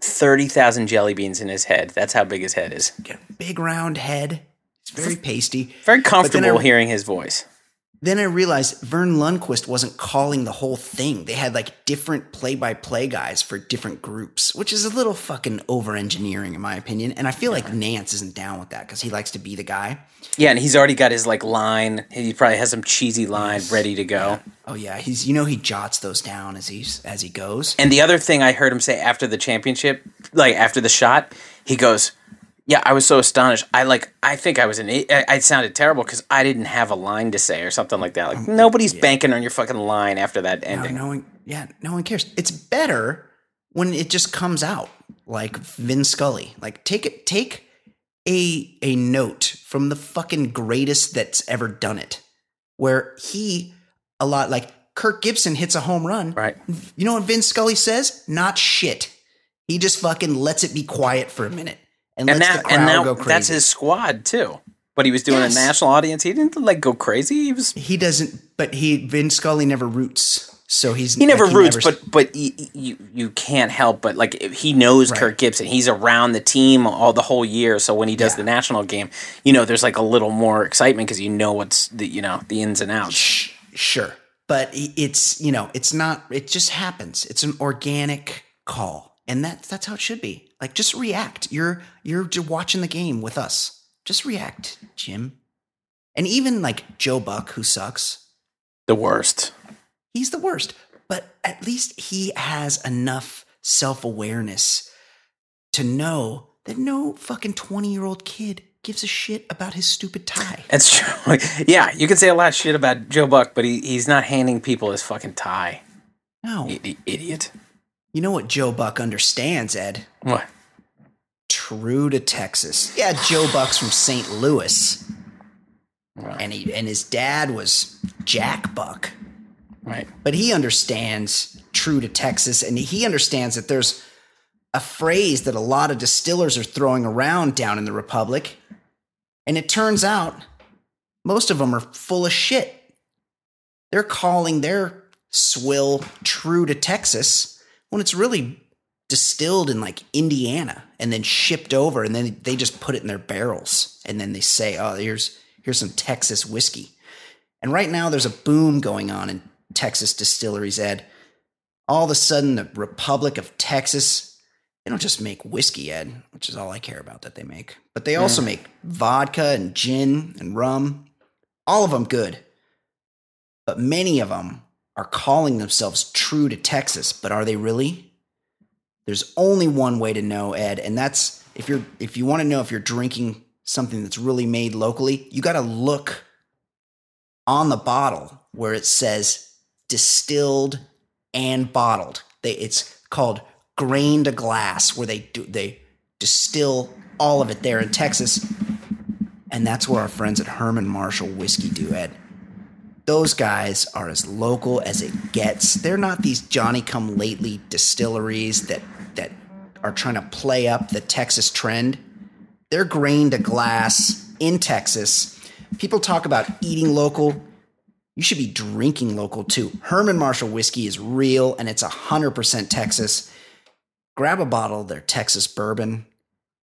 S1: 30,000 jelly beans in his head. That's how big his head is.
S3: Big round head. It's very pasty.
S1: Very comfortable
S3: I-
S1: hearing his voice.
S3: Then I realized Verne Lundquist wasn't calling the whole thing. They had like different play-by-play guys for different groups, which is a little fucking over-engineering in my opinion. And I feel like Nantz isn't down with that because he likes to be the guy.
S1: Yeah, and he's already got his like line. He probably has some cheesy line ready to go.
S3: Oh yeah, he's you know he jots those down as he's as he goes.
S1: And the other thing I heard him say after the championship, like after the shot, he goes, "Yeah, I was so astonished. I like, I think I was an, I, I sounded terrible because I didn't have a line to say or something like that. Like mm, nobody's banking on your fucking line after that
S3: No,
S1: ending.
S3: no one, yeah, no one cares. It's better when it just comes out like Vin Scully. Like take it, take a a note from the fucking greatest that's ever done it, where he a lot like Kirk Gibson hits a home run.
S1: Right.
S3: You know what Vin Scully says? Not shit. He just fucking lets it be quiet for a minute and,
S1: And that, and now
S3: go crazy.
S1: that's his squad too. But he was doing
S3: Yes.
S1: a national audience. He didn't like go crazy. He was
S3: he doesn't, but he Vin Scully never roots, so he's
S1: he never
S3: like,
S1: roots,
S3: never-
S1: but but you, you you can't help but like he knows
S3: Right.
S1: Kirk Gibson. He's around the team all the whole year. So when he does
S3: Yeah.
S1: the national game, you know, there's like a little more excitement because you know what's the you know the ins and outs.
S3: Sure but it's you know it's not it just happens it's an organic call and that that's how it should be like just react you're you're just watching the game with us just react jim and even like joe buck who sucks
S1: The worst.
S3: he's the worst but at least he has enough self-awareness to know that no fucking 20 year old kid gives a shit about his stupid tie
S1: That's true. yeah, you can say a lot of shit about Joe Buck, but he, he's not handing people his fucking tie.
S3: no
S1: I- idiot.
S3: You know what joe buck understands ed
S1: What?
S3: True to Texas. Yeah, Joe Buck's from St. Louis, and he and his dad was Jack Buck.
S1: right.
S3: But he understands true to Texas, and he understands that there's a phrase that a lot of distillers are throwing around down in the Republic, and it turns out most of them are full of shit. They're calling their swill true to Texas when it's really distilled in like Indiana and then shipped over and then they just put it in their barrels and then they say, "Oh, here's here's some Texas whiskey." And right now there's a boom going on in Texas distilleries, Ed. All of a sudden the Republic of Texas, they don't just make whiskey, Ed, which is all I care about that they make, but they also mm. make vodka and gin and rum. All of them good. But many of them are calling themselves true to Texas, but are they really? There's only one way to know, Ed, and that's if you're if you want to know if you're drinking something that's really made locally, you got to look on the bottle where it says distilled and bottled. They it's called grain to glass, where they do they distill all of it there in Texas, and that's where our friends at Herman Marshall Whiskey do it. Those guys are as local as it gets. They're not these Johnny come lately distilleries that that are trying to play up the Texas trend. They're grain to glass in Texas. People talk about eating local. You should be drinking local too. Herman Marshall whiskey is real and it's 100% Texas. Grab a bottle of their Texas bourbon,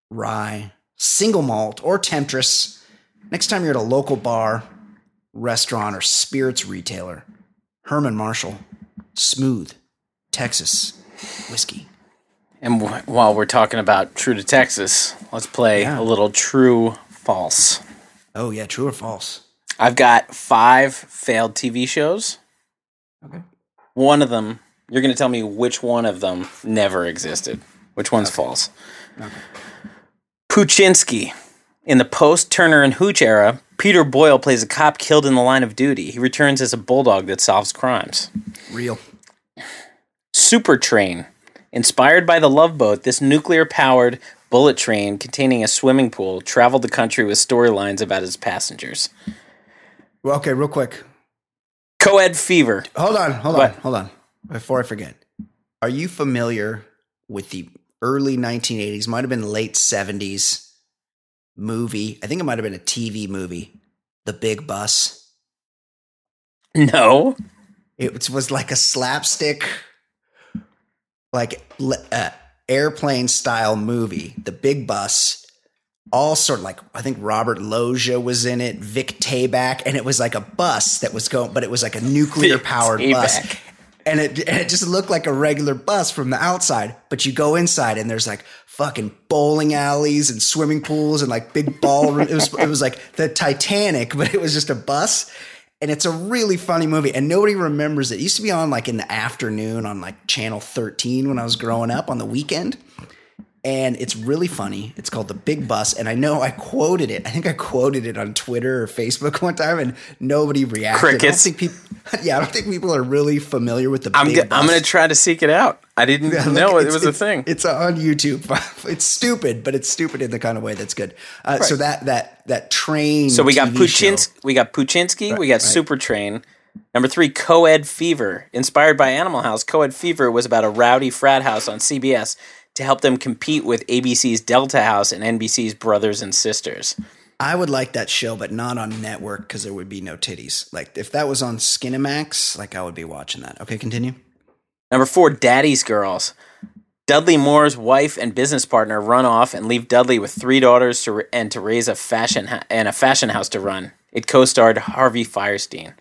S3: rye, single malt, or Temptress. Next time you're at a local bar, restaurant, or spirits retailer, Herman Marshall, smooth Texas whiskey.
S1: And w- while we're talking about True to Texas, let's play
S3: Yeah.
S1: a little True False.
S3: Oh, yeah, true or false?
S1: I've got five failed TV shows.
S3: Okay.
S1: One of them, you're going to tell me which one of them never existed. Which one's false? Poochinski. In the post Turner and Hooch era, Peter Boyle plays a cop killed in the line of duty. He returns as a bulldog that solves crimes.
S3: Real.
S1: Super Train. Inspired by the Love Boat, this nuclear powered bullet train containing a swimming pool traveled the country with storylines about its passengers.
S3: Well, okay, real quick.
S1: Coed Fever.
S3: Hold on, hold
S1: What?
S3: on, hold on. Before I forget, are you familiar with the early 1980s, might have been late 70s movie? I think it might have been a TV movie, The Big Bus.
S1: No.
S3: It was- like a slapstick, like uh, airplane style movie, The Big Bus. All sort of like I think Robert Loggia was in it, Vic Tayback, and it was like a bus that was going, but it was like a nuclear powered bus, and it and it just looked like a regular bus from the outside. But you go inside, and there's like fucking bowling alleys and swimming pools and like big ballroom. it was it was like the Titanic, but it was just a bus. And it's a really funny movie, and nobody remembers it. It used to be on like in the afternoon on like channel 13 when I was growing up on the weekend. And it's really funny. It's called The Big Bus. And I know I quoted it. I think I quoted it on Twitter or Facebook one time, and nobody reacted.
S1: Crickets.
S3: I don't think people, yeah, I don't think people are really familiar with the
S1: I'm,
S3: Big
S1: go-
S3: Bus.
S1: I'm going to try to seek it out. I didn't
S3: Yeah,
S1: know it was a thing.
S3: It's on YouTube. It's stupid, but it's stupid in the kind of way that's good. Uh, So that that that train.
S1: So we got Poochinski, we got Poochinski, we got
S3: right.
S1: Super Train. Number three, Coed Fever. Inspired by Animal House, Coed Fever was about a rowdy frat house on CBS to help them compete with ABC's Delta House and NBC's Brothers and Sisters.
S3: I would like that show, but not on network because there would be no titties. Like if that was on Skinamax, like I would be watching that. Okay, continue.
S1: Number four, Daddy's Girls. Dudley Moore's wife and business partner run off and leave Dudley with three daughters to and to raise a fashion ha- and a fashion house to run. It co-starred Harvey Fierstein.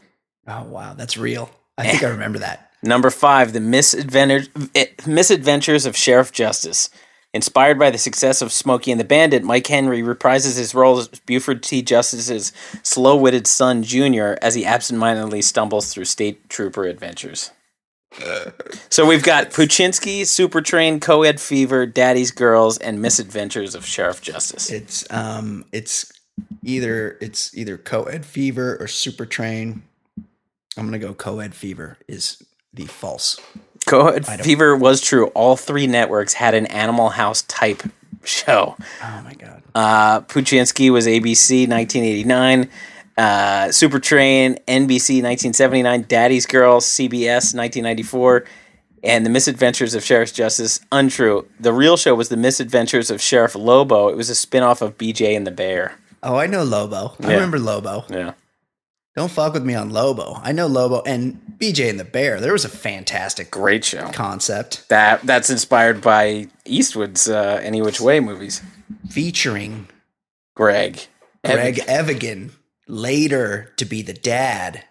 S3: Oh wow, that's real. I think I remember that.
S1: Number five, The Misadventures, eh, Misadventures of Sheriff Justice. Inspired by the success of Smokey and the Bandit, Mike Henry reprises his role as Buford T. Justice's slow witted son, Junior, as he absentmindedly stumbles through state trooper adventures. so we've got Poochinski, Super Train, Coed Fever, Daddy's Girls, and Misadventures of Sheriff Justice.
S3: It's um, it's either it's either co-ed fever or super train. I'm gonna go co-ed fever is the false.
S1: Coed Fever was true. All three networks had an Animal House type show.
S3: Oh my god.
S1: Uh, Poochinski was ABC 1989. Uh, Super Train, NBC 1979. Daddy's Girl, CBS 1994. And The Misadventures of Sheriff Justice, untrue. The real show was The Misadventures of Sheriff Lobo. It was a spin off of BJ and the Bear.
S3: Oh, I know Lobo. I remember Lobo.
S1: Yeah.
S3: Don't fuck with me on Lobo. I know Lobo and BJ and the Bear. There was a fantastic
S1: Great show.
S3: concept
S1: That That's inspired by Eastwood's uh, Any Which Way movies.
S3: featuring
S1: Greg.
S3: Greg Evigan, later to be the dad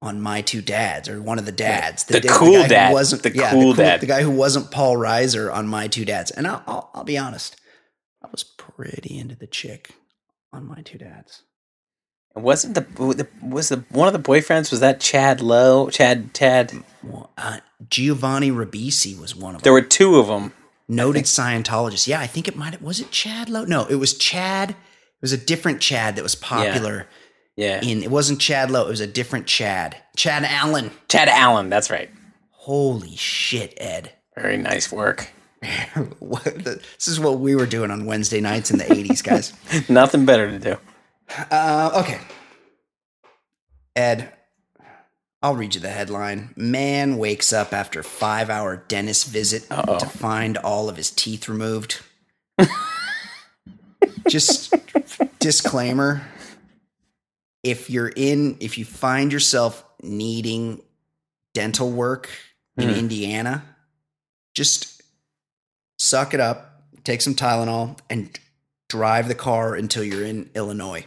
S3: on My Two Dads, or one of the dads.
S1: The
S3: da-
S1: cool
S3: guy who
S1: dad.
S3: Wasn't,
S1: The
S3: yeah,
S1: cool
S3: the
S1: dad.
S3: The guy who wasn't Paul Reiser on My Two Dads. And I'll, I'll, I'll be honest, I was pretty into the chick on My Two Dads.
S1: Wasn't the, the was the one of the boyfriends was that Chad Lowe Chad Tad
S3: uh, Giovanni Ribisi was one of them.
S1: there were two of them
S3: Noted Scientologist. Yeah, I think it might have, was it Chad Lowe? No, it was Chad. It was a different Chad that was popular
S1: Yeah.
S3: In it wasn't Chad Lowe, it was a different Chad. Chad Allen.
S1: Chad Allen, that's right.
S3: Holy shit, Ed.
S1: Very nice work.
S3: This is what we were doing on Wednesday nights in the 80s, guys.
S1: Nothing better to do.
S3: Uh, okay. Ed, I'll read you the headline. Man wakes up after five hour dentist visit
S1: Uh-oh.
S3: to find all of his teeth removed. Just disclaimer if you're in, if you find yourself needing dental work in
S1: Hmm.
S3: Indiana, just suck it up, take some Tylenol, and drive the car until you're in Illinois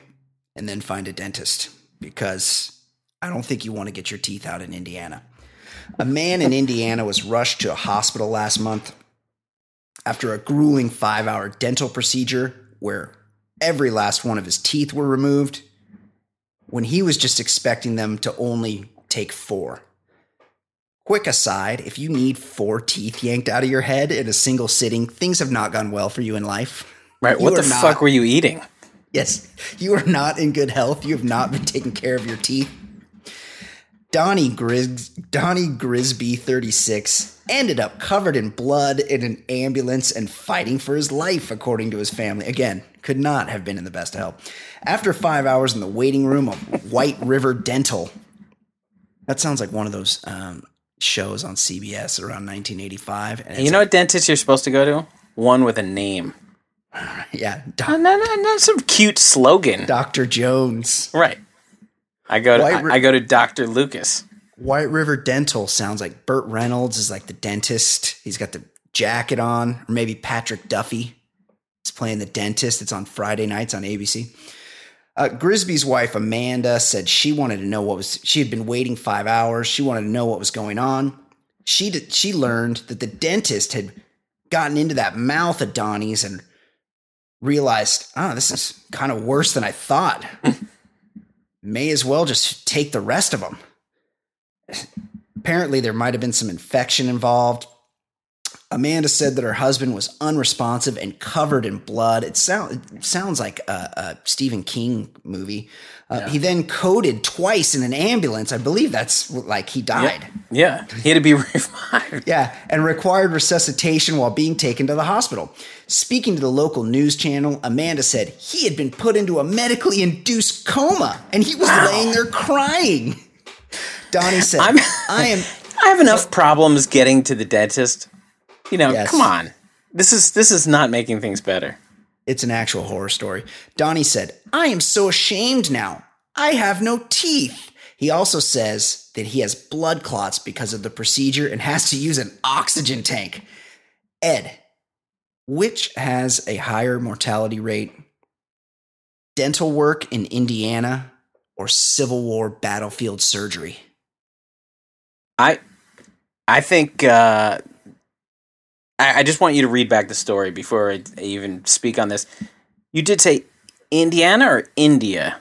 S3: and then find a dentist because I don't think you want to get your teeth out in Indiana. A man in Indiana was rushed to a hospital last month after a grueling five hour dental procedure where every last one of his teeth were removed when he was just expecting them to only take four. Quick aside if you need four teeth yanked out of your head in a single sitting, things have not gone well for you in life.
S1: Right.
S3: You
S1: what the
S3: not-
S1: fuck were you eating?
S3: Yes, you are not in good health. You have not been taking care of your teeth. Donnie Gris- Donnie Grisby, 36, ended up covered in blood in an ambulance and fighting for his life, according to his family. Again, could not have been in the best of health. After five hours in the waiting room of White River Dental, that sounds like one of those um, shows on CBS around 1985. And
S1: You know what dentist you're supposed to go to? One with a name.
S3: yeah,
S1: No,
S3: Doc-
S1: no, no, no, some cute slogan.
S3: Dr. Jones.
S1: Right. I go to
S3: White
S1: I, I go to Dr. Lucas.
S3: White River Dental sounds like Burt Reynolds is like the dentist. He's got the jacket on, or maybe Patrick Duffy is playing the dentist. It's on Friday nights on ABC. Uh, Grisby's wife Amanda said she wanted to know what was. She had been waiting five hours. She wanted to know what was going on. She did, she learned that the dentist had gotten into that mouth of Donnie's and realized, oh, this is kind of worse than I thought. May as well just take the rest of them apparently there might have been some infection involved. Amanda said that her husband was unresponsive and covered in blood. It, sound, it sounds like a, a Stephen King movie. Uh, He then coded twice in an ambulance. I believe that's like he died.
S1: Yeah. He had to be revived.
S3: Yeah, and required resuscitation while being taken to the hospital. Speaking to the local news channel, Amanda said he had been put into a medically induced coma and he was laying there crying. Donnie said,
S1: I'm-
S3: I am
S1: I have enough problems getting to the dentist. You know,
S3: Yes.
S1: come on. This is this is not making things better.
S3: It's an actual horror story. Donnie said, I am so ashamed now. I have no teeth. He also says that he has blood clots because of the procedure and has to use an oxygen tank. Ed, which has a higher mortality rate? Dental work in Indiana or Civil War battlefield surgery?
S1: I I think uh, I, I just want you to read back the story before I even speak on this. You did say Indiana or India.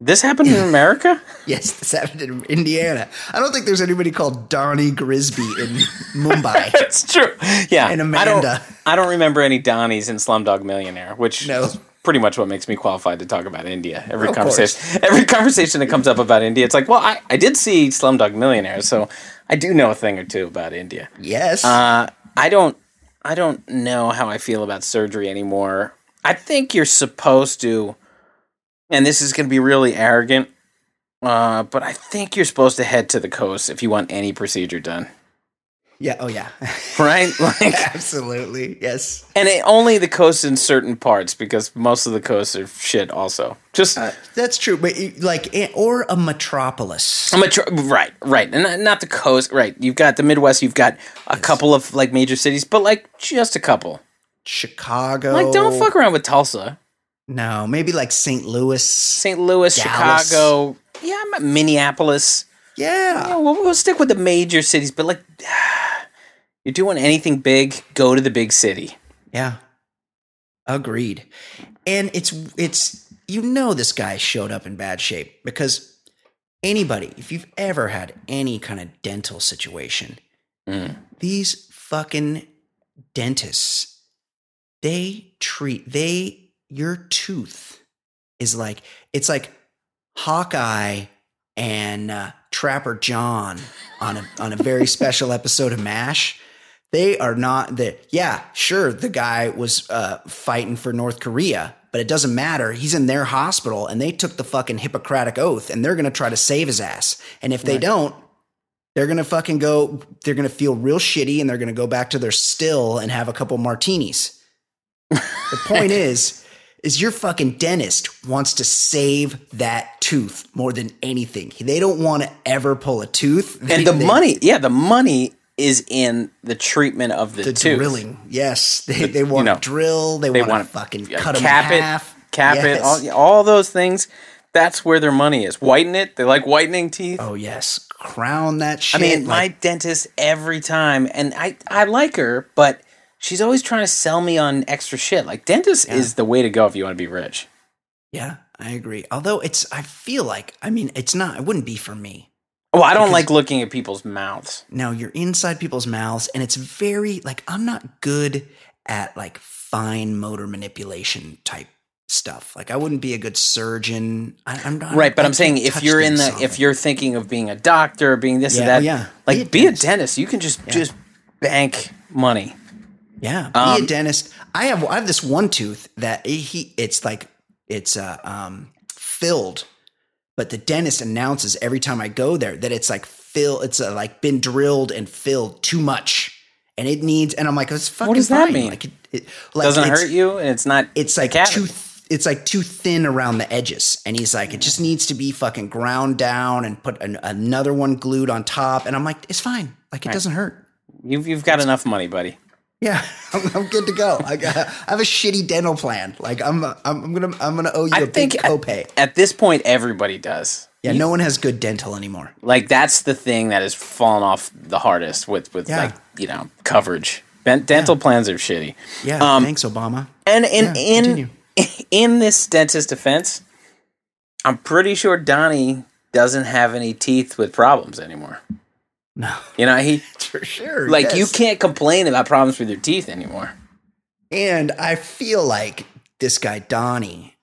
S1: This happened in America?
S3: Yes, this happened in Indiana. I don't think there's anybody called Donnie Grisby in Mumbai.
S1: It's true. Yeah.
S3: And
S1: I don't,
S3: Amanda.
S1: I don't remember any Donnies in Slumdog Millionaire, which
S3: No.
S1: is pretty much what makes me qualified to talk about India. Every conversation every conversation that comes up about India, it's like, well, I, I did see Slumdog Millionaire, so I do know a thing or two about India.
S3: Yes.
S1: Uh, I don't I don't know how I feel about surgery anymore. I think you're supposed to and this is going to be really arrogant, uh, but I think you're supposed to head to the coast if you want any procedure done.
S3: Yeah. Oh, yeah.
S1: Right? Like
S3: Absolutely. Yes.
S1: and it, only the coast in certain parts because most of the coasts are shit also. Just
S3: Uh, that's true. But you- like, or a metropolis.
S1: A tr- right, right, and not, not the coast. Right, you've got the Midwest. You've got a couple of like major cities, but like just a couple.
S3: Chicago.
S1: Like, don't fuck around with Tulsa,
S3: No, maybe like St. Louis.
S1: St. Louis,
S3: Dallas.
S1: Chicago. Yeah, Minneapolis.
S3: Yeah.
S1: Yeah, we'll, we'll stick with the major cities, but like, you're doing anything big, go to the big city.
S3: Yeah. Agreed. And it's it's you know this guy showed up in bad shape because anybody, if you've ever had any kind of dental situation,
S1: Mm.
S3: these fucking dentists, they treat they your tooth is like it's like Hawkeye and uh, Trapper John on a on a very special episode of MASH. They are not the yeah, sure, the guy was uh, fighting for North Korea, but it doesn't matter. He's in their hospital and they took the fucking Hippocratic oath and they're gonna try to save his ass. And if they
S1: Right.
S3: don't, they're gonna fucking go. They're gonna feel real shitty and they're gonna go back to their still and have a couple martinis. the point is, is your fucking dentist wants to save that tooth more than anything. They don't want to ever pull a tooth. They-
S1: and the
S3: they-
S1: money, yeah, the money is in the treatment of the,
S3: the
S1: tooth.
S3: drilling. Yes, they, they want
S1: know,
S3: to drill. They,
S1: They
S3: want
S1: want
S3: to fucking
S1: Yeah,
S3: cut them
S1: cap
S3: in
S1: it,
S3: half.
S1: cap it, all, all those things. That's where their money is. Whiten it. They like whitening teeth.
S3: Oh yes, crown that shit.
S1: I mean, my dentist every time, and I I like her, but she's always trying to sell me on extra shit. Like dentist is the way to go if you want to be rich.
S3: yeah, I agree. Although it's, I feel like, I mean, it's not. It wouldn't be for me.
S1: Oh, I don't
S3: Because-
S1: like looking at people's mouths.
S3: No, you're inside people's mouths, and it's very like I'm not good at like fine motor manipulation type stuff. Like I wouldn't be a good surgeon. I, I'm not
S1: Right, but
S3: I
S1: I'm saying if you're in the if you're thinking of being a doctor, being this
S3: Yeah,
S1: or that,
S3: oh, yeah.
S1: like
S3: Be a
S1: be a
S3: dentist.
S1: dentist. You can just just bank money.
S3: Yeah, be a
S1: Um,
S3: dentist. I have I have this one tooth that he it's like it's uh, um filled, but the dentist announces every time I go there that it's like fill it's uh, like been drilled and filled too much, and it needs. And I'm like, it's fucking.
S1: does that mean?
S3: Like it, it like
S1: Doesn't hurt you, and it's not.
S3: It's like too. th- It's like too thin around the edges, and he's like, it just needs to be fucking ground down and put an, another one glued on top. And I'm like, it's fine. Like it doesn't hurt.
S1: You've you've got enough money, buddy.
S3: Yeah, I'm, I'm good to go. I, got, I have a shitty dental plan. Like I'm, I'm, I'm gonna, I'm gonna owe you
S1: I
S3: a big copay.
S1: at, at this point everybody does.
S3: yeah, no one has good dental anymore.
S1: Like that's the thing that has fallen off the hardest with with
S3: Yeah.
S1: like you know coverage. Dental plans are shitty.
S3: Yeah,
S1: Um,
S3: thanks, Obama.
S1: And in
S3: Yeah,
S1: in
S3: continue.
S1: in this dentist defense, I'm pretty sure Donnie doesn't have any teeth with problems anymore.
S3: No,
S1: You know, he
S3: for sure.
S1: like you can't complain about problems with your teeth anymore.
S3: And I feel like this guy Donnie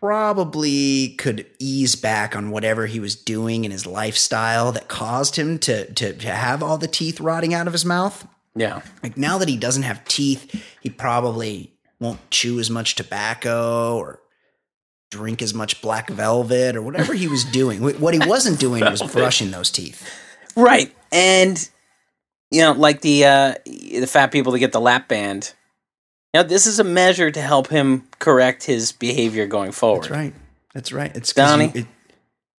S3: probably could ease back on whatever he was doing in his lifestyle that caused him to to, to have all the teeth rotting out of his mouth.
S1: Yeah.
S3: Like now that he doesn't have teeth, he probably won't chew as much tobacco or drink as much black velvet or whatever he was doing. What he wasn't doing was brushing those teeth.
S1: Right. And you know, like the uh the fat people that get the lap band. You know, this is a measure to help him correct his behavior going forward.
S3: That's right. That's right. It's
S1: Donnie?
S3: you- it-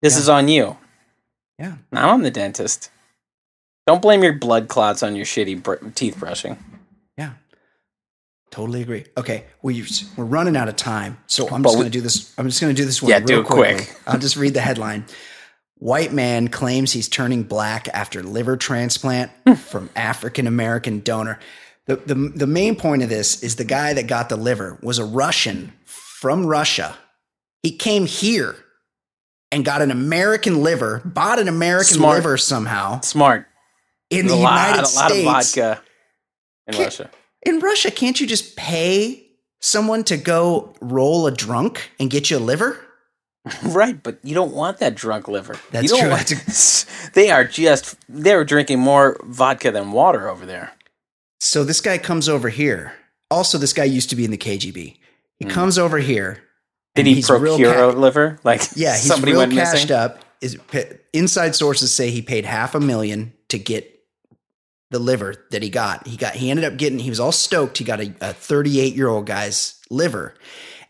S1: This
S3: Yeah.
S1: is on you,
S3: yeah.
S1: not on the dentist. Don't blame your blood clots on your shitty br- teeth brushing.
S3: Yeah. Totally agree. Okay, we we're running out of time, so I'm
S1: But
S3: just going to do this. I'm just going to do this one.
S1: Yeah,
S3: real
S1: do it
S3: quickly.
S1: quick.
S3: I'll just read the headline. White man claims he's turning black after liver transplant from African American donor. The, the the main point of this is the guy that got the liver was a Russian from Russia. He came here and got an American liver, bought an American
S1: Smart.
S3: liver somehow
S1: Smart.
S3: in the
S1: a lot,
S3: United
S1: a lot
S3: States.
S1: of vodka in
S3: Can't-
S1: Russia.
S3: In Russia, can't you just pay someone to go roll a drunk and get you a liver?
S1: Right, but you don't want that drunk liver.
S3: That's
S1: you don't
S3: true.
S1: Want, they are just they're drinking more vodka than water over there.
S3: So this guy comes over here. Also, this guy used to be in the KGB. He hmm. comes over here.
S1: Did he procure
S3: ca-
S1: a liver? Like
S3: Yeah, he's
S1: somebody
S3: real
S1: went
S3: cashed
S1: missing.
S3: up. Is inside sources say he paid half a million to get the liver that he got. He got he ended up getting he was all stoked. He got a 38 year old guy's liver,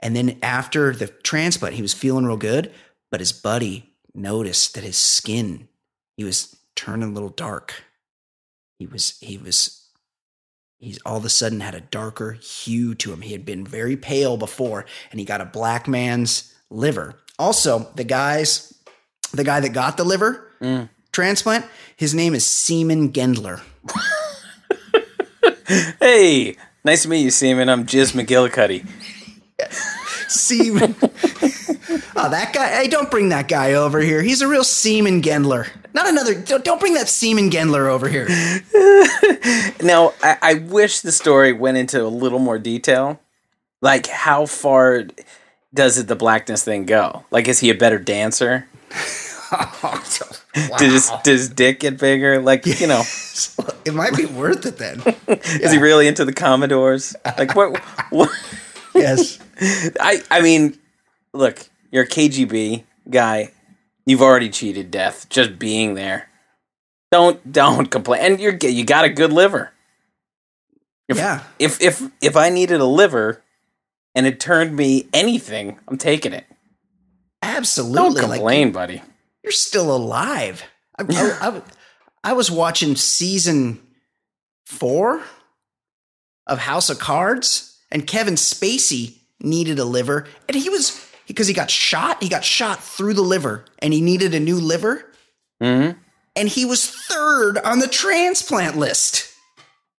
S3: and then after the transplant, he was feeling real good. But his buddy noticed that his skin he was turning a little dark. He was he was he's all of a sudden had a darker hue to him. He had been very pale before, and he got a black man's liver. Also, the guys, the guy that got the liver
S1: Mm.
S3: transplant, his name is Seaman Gendler.
S1: Hey, nice to meet you, Seaman. I'm Jiz McGillicuddy.
S3: Seaman. oh, that guy. Hey, don't bring that guy over here. He's a real Seaman Gendler. Not another. Don't, don't bring that Seaman Gendler over here.
S1: Now, I, I wish the story went into a little more detail, like how far does it the blackness thing go? Like, is he a better dancer?
S3: wow.
S1: Did his, did his dick get bigger? Like, you know,
S3: it might be worth it then.
S1: is he really into the Commodores? Like, what? what?
S3: Yes.
S1: I I mean, look, you're a KGB guy. You've already cheated death just being there. Don't don't complain. And you're you got a good liver. If,
S3: Yeah.
S1: If if if I needed a liver and it turned me anything, I'm taking it.
S3: Absolutely.
S1: Don't
S3: Like,
S1: complain, buddy.
S3: you're still alive. I, I, I, I was watching season four of House of Cards, and Kevin Spacey needed a liver, and he was because he got shot. He got shot through the liver, and he needed a new liver,
S1: hmm
S3: and he was third on the transplant list.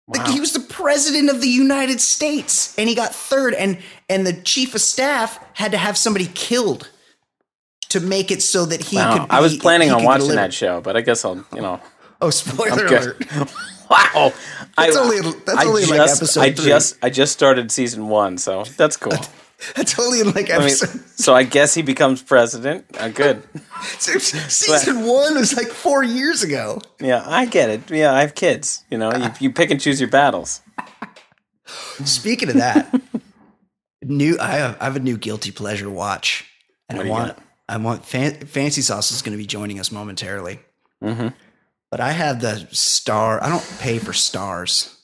S3: Like he was the president of the United States, and he got third, and and the chief of staff had to have somebody killed to make it so that he
S1: Wow.
S3: could. Be,
S1: I was planning on watching
S3: deliver.
S1: that show, but I guess I'll you know.
S3: Oh, spoiler alert!
S1: good. wow.
S3: That's
S1: I,
S3: only- that's
S1: I
S3: only
S1: just,
S3: like episode
S1: I
S3: three.
S1: just I just started season one, so that's cool.
S3: That's only in like
S1: I mean, so I guess he becomes president. Uh, good.
S3: season one was like four years ago.
S1: Yeah, I get it. Yeah, I have kids. You know, you, you pick and choose your battles.
S3: Speaking of that, new I have, I have a new guilty pleasure watch, and
S1: What
S3: I
S1: do you
S3: want? I want fan, Fancy Sauce is going to be joining us momentarily.
S1: hmm
S3: But I have the star. I don't pay for Starz.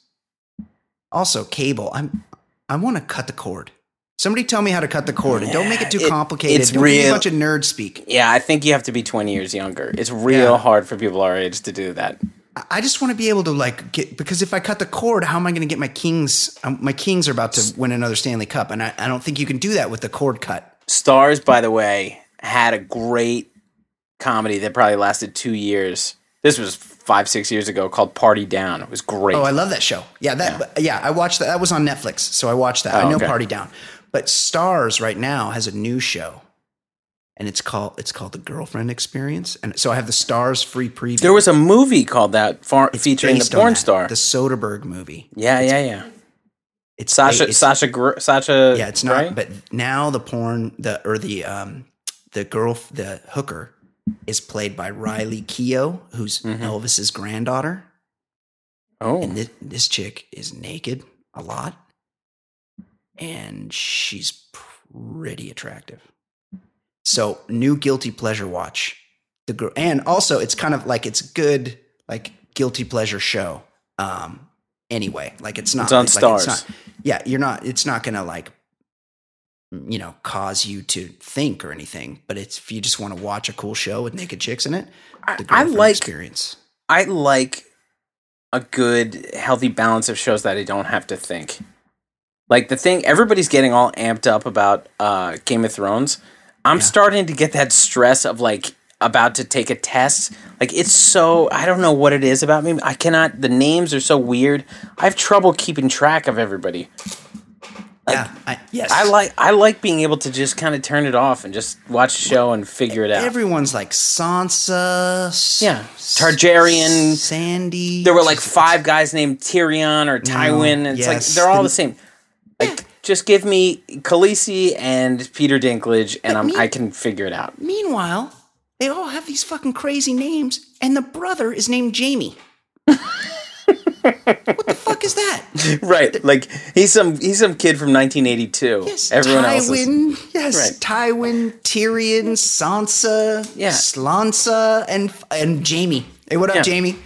S3: Also, cable. I'm. I want to cut the cord. Somebody tell me how to cut the cord, and don't make it too
S1: It-
S3: complicated.
S1: it's
S3: don't me a
S1: real-
S3: bunch of nerd speak.
S1: Yeah, I think you have to be 20 years younger. It's real
S3: Yeah.
S1: hard for people our age to do that.
S3: I- I just want to be able to like get because if I cut the cord, how am I going to get my Kings? Um, my Kings are about to win another Stanley Cup, and I, I don't think you can do that with the cord cut.
S1: Starz, by the way, had a great comedy that probably lasted two years. This was five, six years ago called Party Down. It was great.
S3: Oh, I love that show. Yeah, that yeah, I watched that. That was on Netflix, so I watched that.
S1: Oh,
S3: I know
S1: okay.
S3: Party Down, but Starz right now has a new show, and it's called it's called The Girlfriend Experience, and so I have the Starz free preview.
S1: there was a movie called that far, featuring the porn star.
S3: the Soderbergh movie.
S1: yeah, yeah, yeah.
S3: It's
S1: Sasha,
S3: it's-
S1: Sasha, Gr- Sasha.
S3: Yeah, it's not.
S1: Grey?
S3: But now the porn, the or the um, the girl, the hooker, is played by Riley Keough, who's
S1: Mhm.
S3: Elvis's granddaughter,
S1: oh,
S3: and this, this chick is naked a lot, and she's pretty attractive. So, new guilty pleasure watch the girl, and also it's kind of like it's good, like guilty pleasure show. Um, anyway, like it's not
S1: It's on
S3: like,
S1: Starz.
S3: not- yeah, you're not. It's not gonna like you know cause you to think or anything. But it's if you just want to watch a cool show with naked chicks in it,
S1: I,
S3: the
S1: I
S3: Girlfriend
S1: like
S3: experience.
S1: I like a good, healthy balance of shows that I don't have to think. Like the thing, everybody's getting all amped up about uh, Game of Thrones. I'm
S3: Yeah.
S1: starting to get that stress of like about to take a test. Like it's so I don't know what it is about me. I cannot. The names are so weird. I have trouble keeping track of everybody. Like,
S3: yeah, I, yes,
S1: I like I like being able to just kind of turn it off and just watch the show and figure it out.
S3: Everyone's like Sansa,
S1: Yeah. Targaryen.
S3: Sandy.
S1: there were like five guys named Tyrion or mm, Tywin, and it's like they're all
S3: The-
S1: same. Like, just give me Khaleesi and Peter Dinklage, and I'm,
S3: me-
S1: I can figure it out.
S3: Meanwhile, they all have these fucking crazy names, and the brother is named Jamie. what the fuck is that?
S1: right? Like he's some he's some kid from 1982.
S3: Yes,
S1: Everyone else is
S3: Tywin. Yes,
S1: Right.
S3: Tywin, Tyrion, Sansa,
S1: Yeah.
S3: Slansa, and and Jamie. Hey, what up,
S1: Yeah.
S3: Jamie?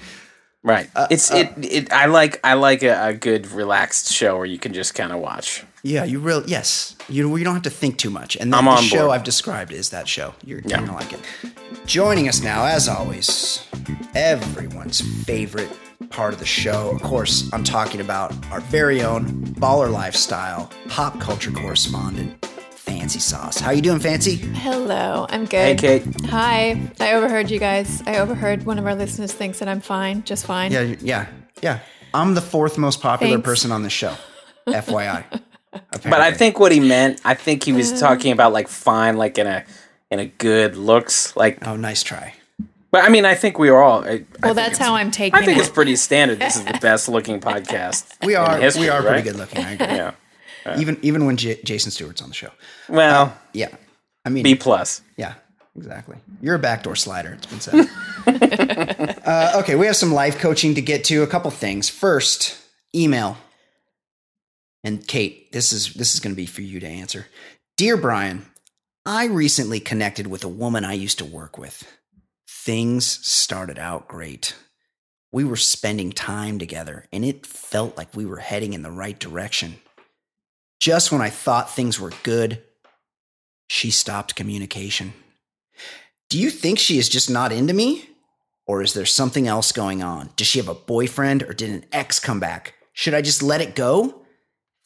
S1: right.
S3: Uh,
S1: it's it, it. I like I like a, a good relaxed show where you can just kind of watch.
S3: Yeah, you real yes. You you don't have to think too much. And the,
S1: I'm
S3: the show
S1: board.
S3: I've described is that show. You're,
S1: Yeah.
S3: you're gonna like it. Joining us now, as always, everyone's favorite part of the show. Of course, I'm talking about our very own baller lifestyle pop culture correspondent, Fancy Sauce. How you doing, Fancy?
S2: Hello, I'm good.
S1: Hey,
S2: good.
S1: Kate.
S2: Hi. I overheard you guys. I overheard one of our listeners thinks that I'm fine, just fine.
S3: Yeah, yeah, yeah. I'm the fourth most popular
S2: Thanks.
S3: person on the show. FYI.
S1: But I think what he meant, I think he was uh. talking about like fine, like in a in a good looks, like.
S3: Oh, nice try.
S1: But I mean, I think we are all. I, I
S2: Well,
S1: think
S2: that's how I'm taking it.
S1: I think
S2: it.
S1: it's pretty standard. This is the best looking podcast.
S3: We
S1: in
S3: are
S1: history,
S3: we are
S1: right?
S3: pretty good looking. I agree.
S1: Yeah.
S3: even even when J- Jason Stewart's on the show.
S1: Well,
S3: Yeah, I mean,
S1: B plus.
S3: yeah, exactly. You're a backdoor slider. It's been said. uh, okay, we have some life coaching to get to. A couple things. First, email. And Kate, this is this is going to be for you to answer. Dear Brian, I recently connected with a woman I used to work with. Things started out great. We were spending time together, and it felt like we were heading in the right direction. Just when I thought things were good, she stopped communication. Do you think she is just not into me? Or is there something else going on? Does she have a boyfriend or did an ex come back? Should I just let it go?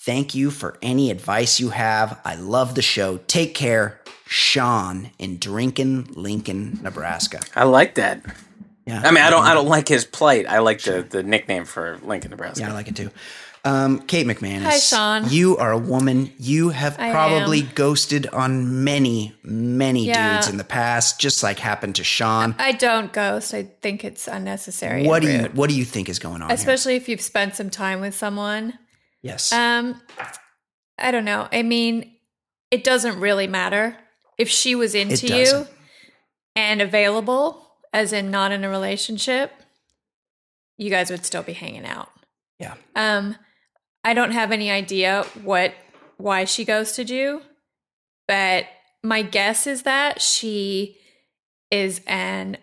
S3: Thank you for any advice you have. I love the show. Take care. Sean in Drinkin, Lincoln, Nebraska.
S1: I like that.
S3: Yeah.
S1: I mean, I don't. I don't like his plight. I like the the nickname for Lincoln, Nebraska.
S3: Yeah, I like it too. Um, Kate McManus.
S2: Hi, Sean.
S3: You are a woman. You have
S2: I
S3: probably
S2: am.
S3: ghosted on many, many
S2: Yeah.
S3: dudes in the past, just like happened to Sean.
S2: I don't ghost. I think it's unnecessary.
S3: What
S2: and
S3: do you. What do you think is going on? here?
S2: Especially if you've spent some time with someone.
S3: Yes.
S2: Um, I don't know. I mean, it doesn't really matter if she was into you and available, as in not in a relationship. You guys would still be hanging out.
S3: yeah.
S2: Um, I don't have any idea what why she ghosted you, but my guess is that she is an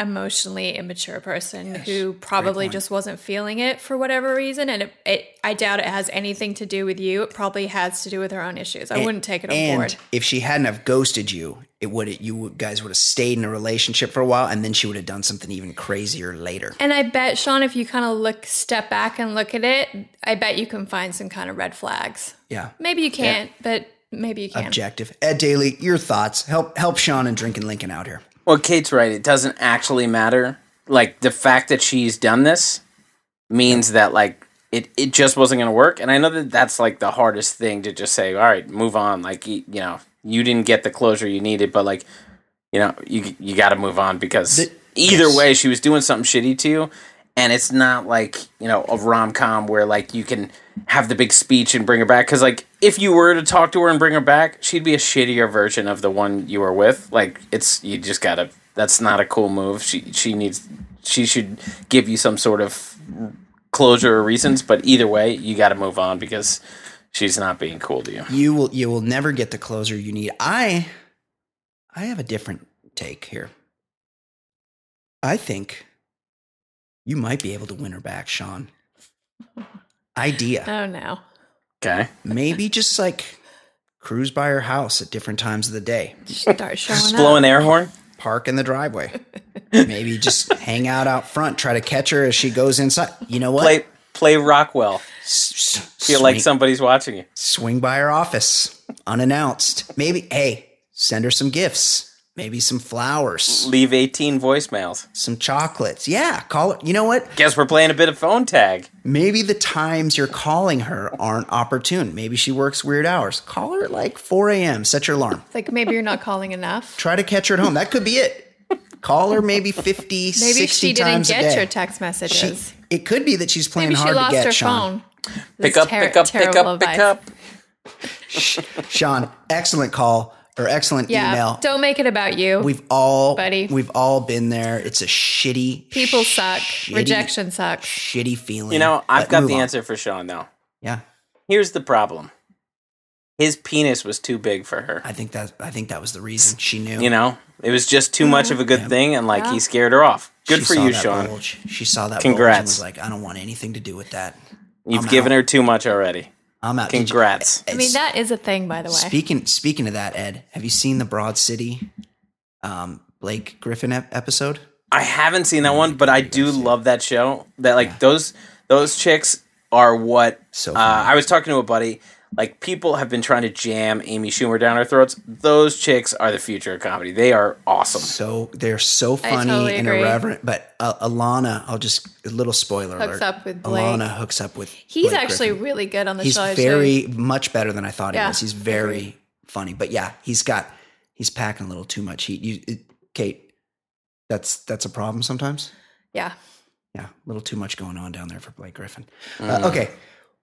S2: emotionally immature person
S3: Yes,
S2: who probably just wasn't feeling it for whatever reason and it, it I doubt it has anything to do with you. It probably has to do with her own issues. I
S3: And-
S2: wouldn't take it on
S3: and
S2: board.
S3: if she hadn't have ghosted you, it would you guys would have stayed in a relationship for a while, and then she would have done something even crazier later.
S2: And I bet Sean, if you kind of look step back and look at it, I bet you can find some kind of red flags.
S3: Yeah.
S2: Maybe you can't, but maybe you can.
S3: Objective. Ed Daly, your thoughts. Help help Sean and Drinking Lincoln out here.
S1: Well, Kate's right. It doesn't actually matter. Like the fact that she's done this means that like it, it just wasn't going to work. And I know that that's like the hardest thing to just say. All right, move on. Like you, you know, you didn't get the closure you needed, but like you know, you you got to move on because
S3: The-
S1: either
S3: yes.
S1: way, she was doing something shitty to you. And it's not like you know a rom com where like you can have the big speech and bring her back. Because like if you were to talk to her and bring her back, she'd be a shittier version of the one you were with. Like it's you just gotta. That's not a cool move. She she needs. She should give you some sort of closure or reasons. But either way, you got to move on because she's not being cool to you.
S3: You will you will never get the closure you need. I I have a different take here. I think you might be able to win her back, Sean. Idea.
S2: Oh no.
S1: Okay.
S3: Maybe just like cruise by her house at different times of the day.
S2: Start showing
S1: Just
S2: up.
S1: blow an air horn.
S3: Park in the driveway. Maybe just hang out out front, try to catch her as she goes inside. You know what?
S1: Play play Rockwell.
S3: S- s-
S1: Feel like somebody's watching you.
S3: swing by her office unannounced. Maybe, hey, send her some gifts. Maybe some flowers,
S1: Leave eighteen voicemails.
S3: some chocolates. Yeah, call her. You know what?
S1: Guess we're playing a bit of phone tag.
S3: Maybe the times you're calling her aren't opportune. Maybe she works weird hours. Call her at like 4 a.m. Set your alarm.
S2: Like maybe you're not calling enough.
S3: Try to catch her at home. That could be it. Call her maybe 50,
S2: Maybe
S3: 60
S2: she didn't
S3: times a
S2: get your text
S3: She-
S2: messages.
S3: it could be that she's playing
S2: Maybe she
S3: hard to get,
S2: her
S3: Sean.
S2: phone.
S1: Pick up,
S2: ter-
S1: pick up, pick
S2: terrible
S1: up, pick up.
S3: Sean, excellent call or excellent
S2: Yeah.
S3: email.
S2: Don't make it about you.
S3: We've all
S2: Buddy.
S3: we've all been there. It's a shitty
S2: People suck.
S3: shitty-
S2: Rejection sucks.
S3: Shitty feeling.
S1: You know, I've
S3: but
S1: got the
S3: on.
S1: answer for Sean though.
S3: Yeah.
S1: Here's the problem. His penis was too big for her.
S3: I think that I think that was the reason she knew.
S1: You know, it was just too much of a good thing, and like
S2: Yeah.
S1: he scared her off. Good
S3: She
S1: for you,
S3: that
S1: Sean.
S3: bulge. She saw that
S1: Congrats.
S3: bulge and was like, I don't want anything to do with that.
S1: You've
S3: I'm
S1: given
S3: out.
S1: her too much already.
S3: I'm out. Did you-
S1: Congrats.
S2: I mean, that is a thing, by the way.
S3: Speaking speaking of that, Ed, have you seen the Broad City um, Blake Griffin ep- episode?
S1: I haven't seen that one, but I do
S3: gotta see it.
S1: love that show. That like those those chicks are what.
S3: So
S1: uh. I was talking to a buddy. Like people have been trying to jam Amy Schumer down our throats. Those chicks are the future of comedy. They are awesome.
S3: So they're so funny
S2: totally
S3: and
S2: agree.
S3: irreverent. But uh, Ilana, I'll just a little spoiler
S2: Hooks
S3: alert.
S2: up with Blake.
S3: Ilana hooks up with.
S2: He's
S3: Blake
S2: actually
S3: Griffin.
S2: really good on the
S3: he's
S2: show. I
S3: very much better than I thought he was. He's very funny. But yeah, he's got he's packing a little too much heat. You, it, Kate, that's that's a problem sometimes.
S2: Yeah.
S3: Yeah, a little too much going on down there for Blake Griffin.
S1: Mm.
S3: Uh, okay,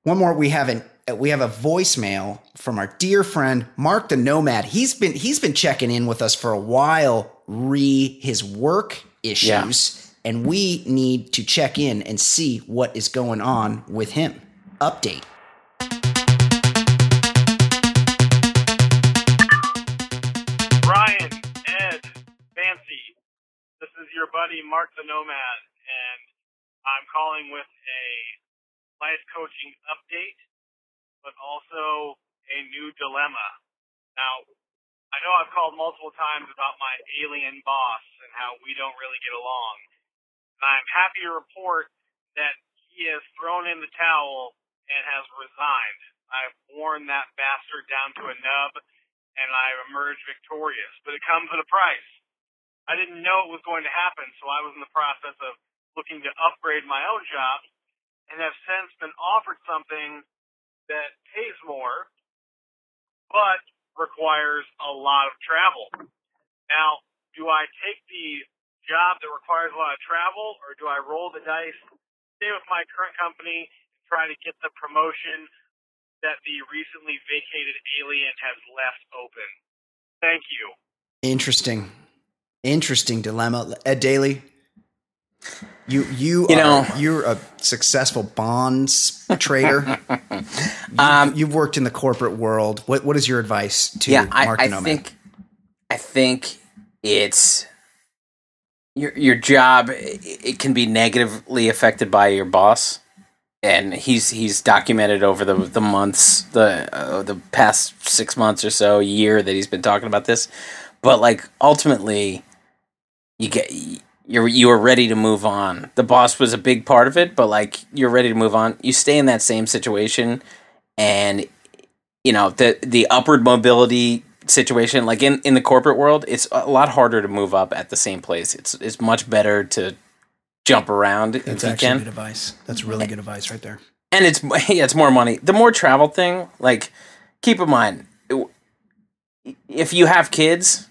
S3: one more. We have an Uh, we have a voicemail from our dear friend Mark the Nomad. He's been he's been checking in with us for a while, re his work issues, and we need to check in and see what is going on with him. Update.
S4: Brian, Ed, Fancy, this is your buddy Mark the Nomad, and I'm calling with a life coaching update, but also a new dilemma. Now, I know I've called multiple times about my alien boss and how we don't really get along. I'm happy to report that he has thrown in the towel and has resigned. I've worn that bastard down to a nub and I've emerged victorious, but it comes at a price. I didn't know it was going to happen, so I was in the process of looking to upgrade my own job and have since been offered something that pays more, but requires a lot of travel. Now, do I take the job that requires a lot of travel, or do I roll the dice, stay with my current company, and try to get the promotion that the recently vacated alien has left open? Thank you.
S3: Interesting, interesting dilemma. Ed Daly, you you
S1: You
S3: are,
S1: know-
S3: you're a successful bonds trader. you,
S1: Um,
S3: you've worked in the corporate world. What what is your advice to
S1: yeah, I,
S3: Mark
S1: I
S3: Nomad?
S1: think I think it's your your job. It, it can be negatively affected by your boss, and he's he's documented over the the months the uh, the past six months or so, year that he's been talking about this. But like ultimately, you get you're you are ready to move on. The boss was a big part of it, but like you're ready to move on. You stay in that same situation, and you know the the upward mobility situation like in in the corporate world it's a lot harder to move up at the same place it's it's much better to jump around
S3: That's
S1: if you
S3: actually
S1: can
S3: good advice. That's really good advice right there.
S1: and it's yeah it's more money the more travel thing like keep in mind if you have kids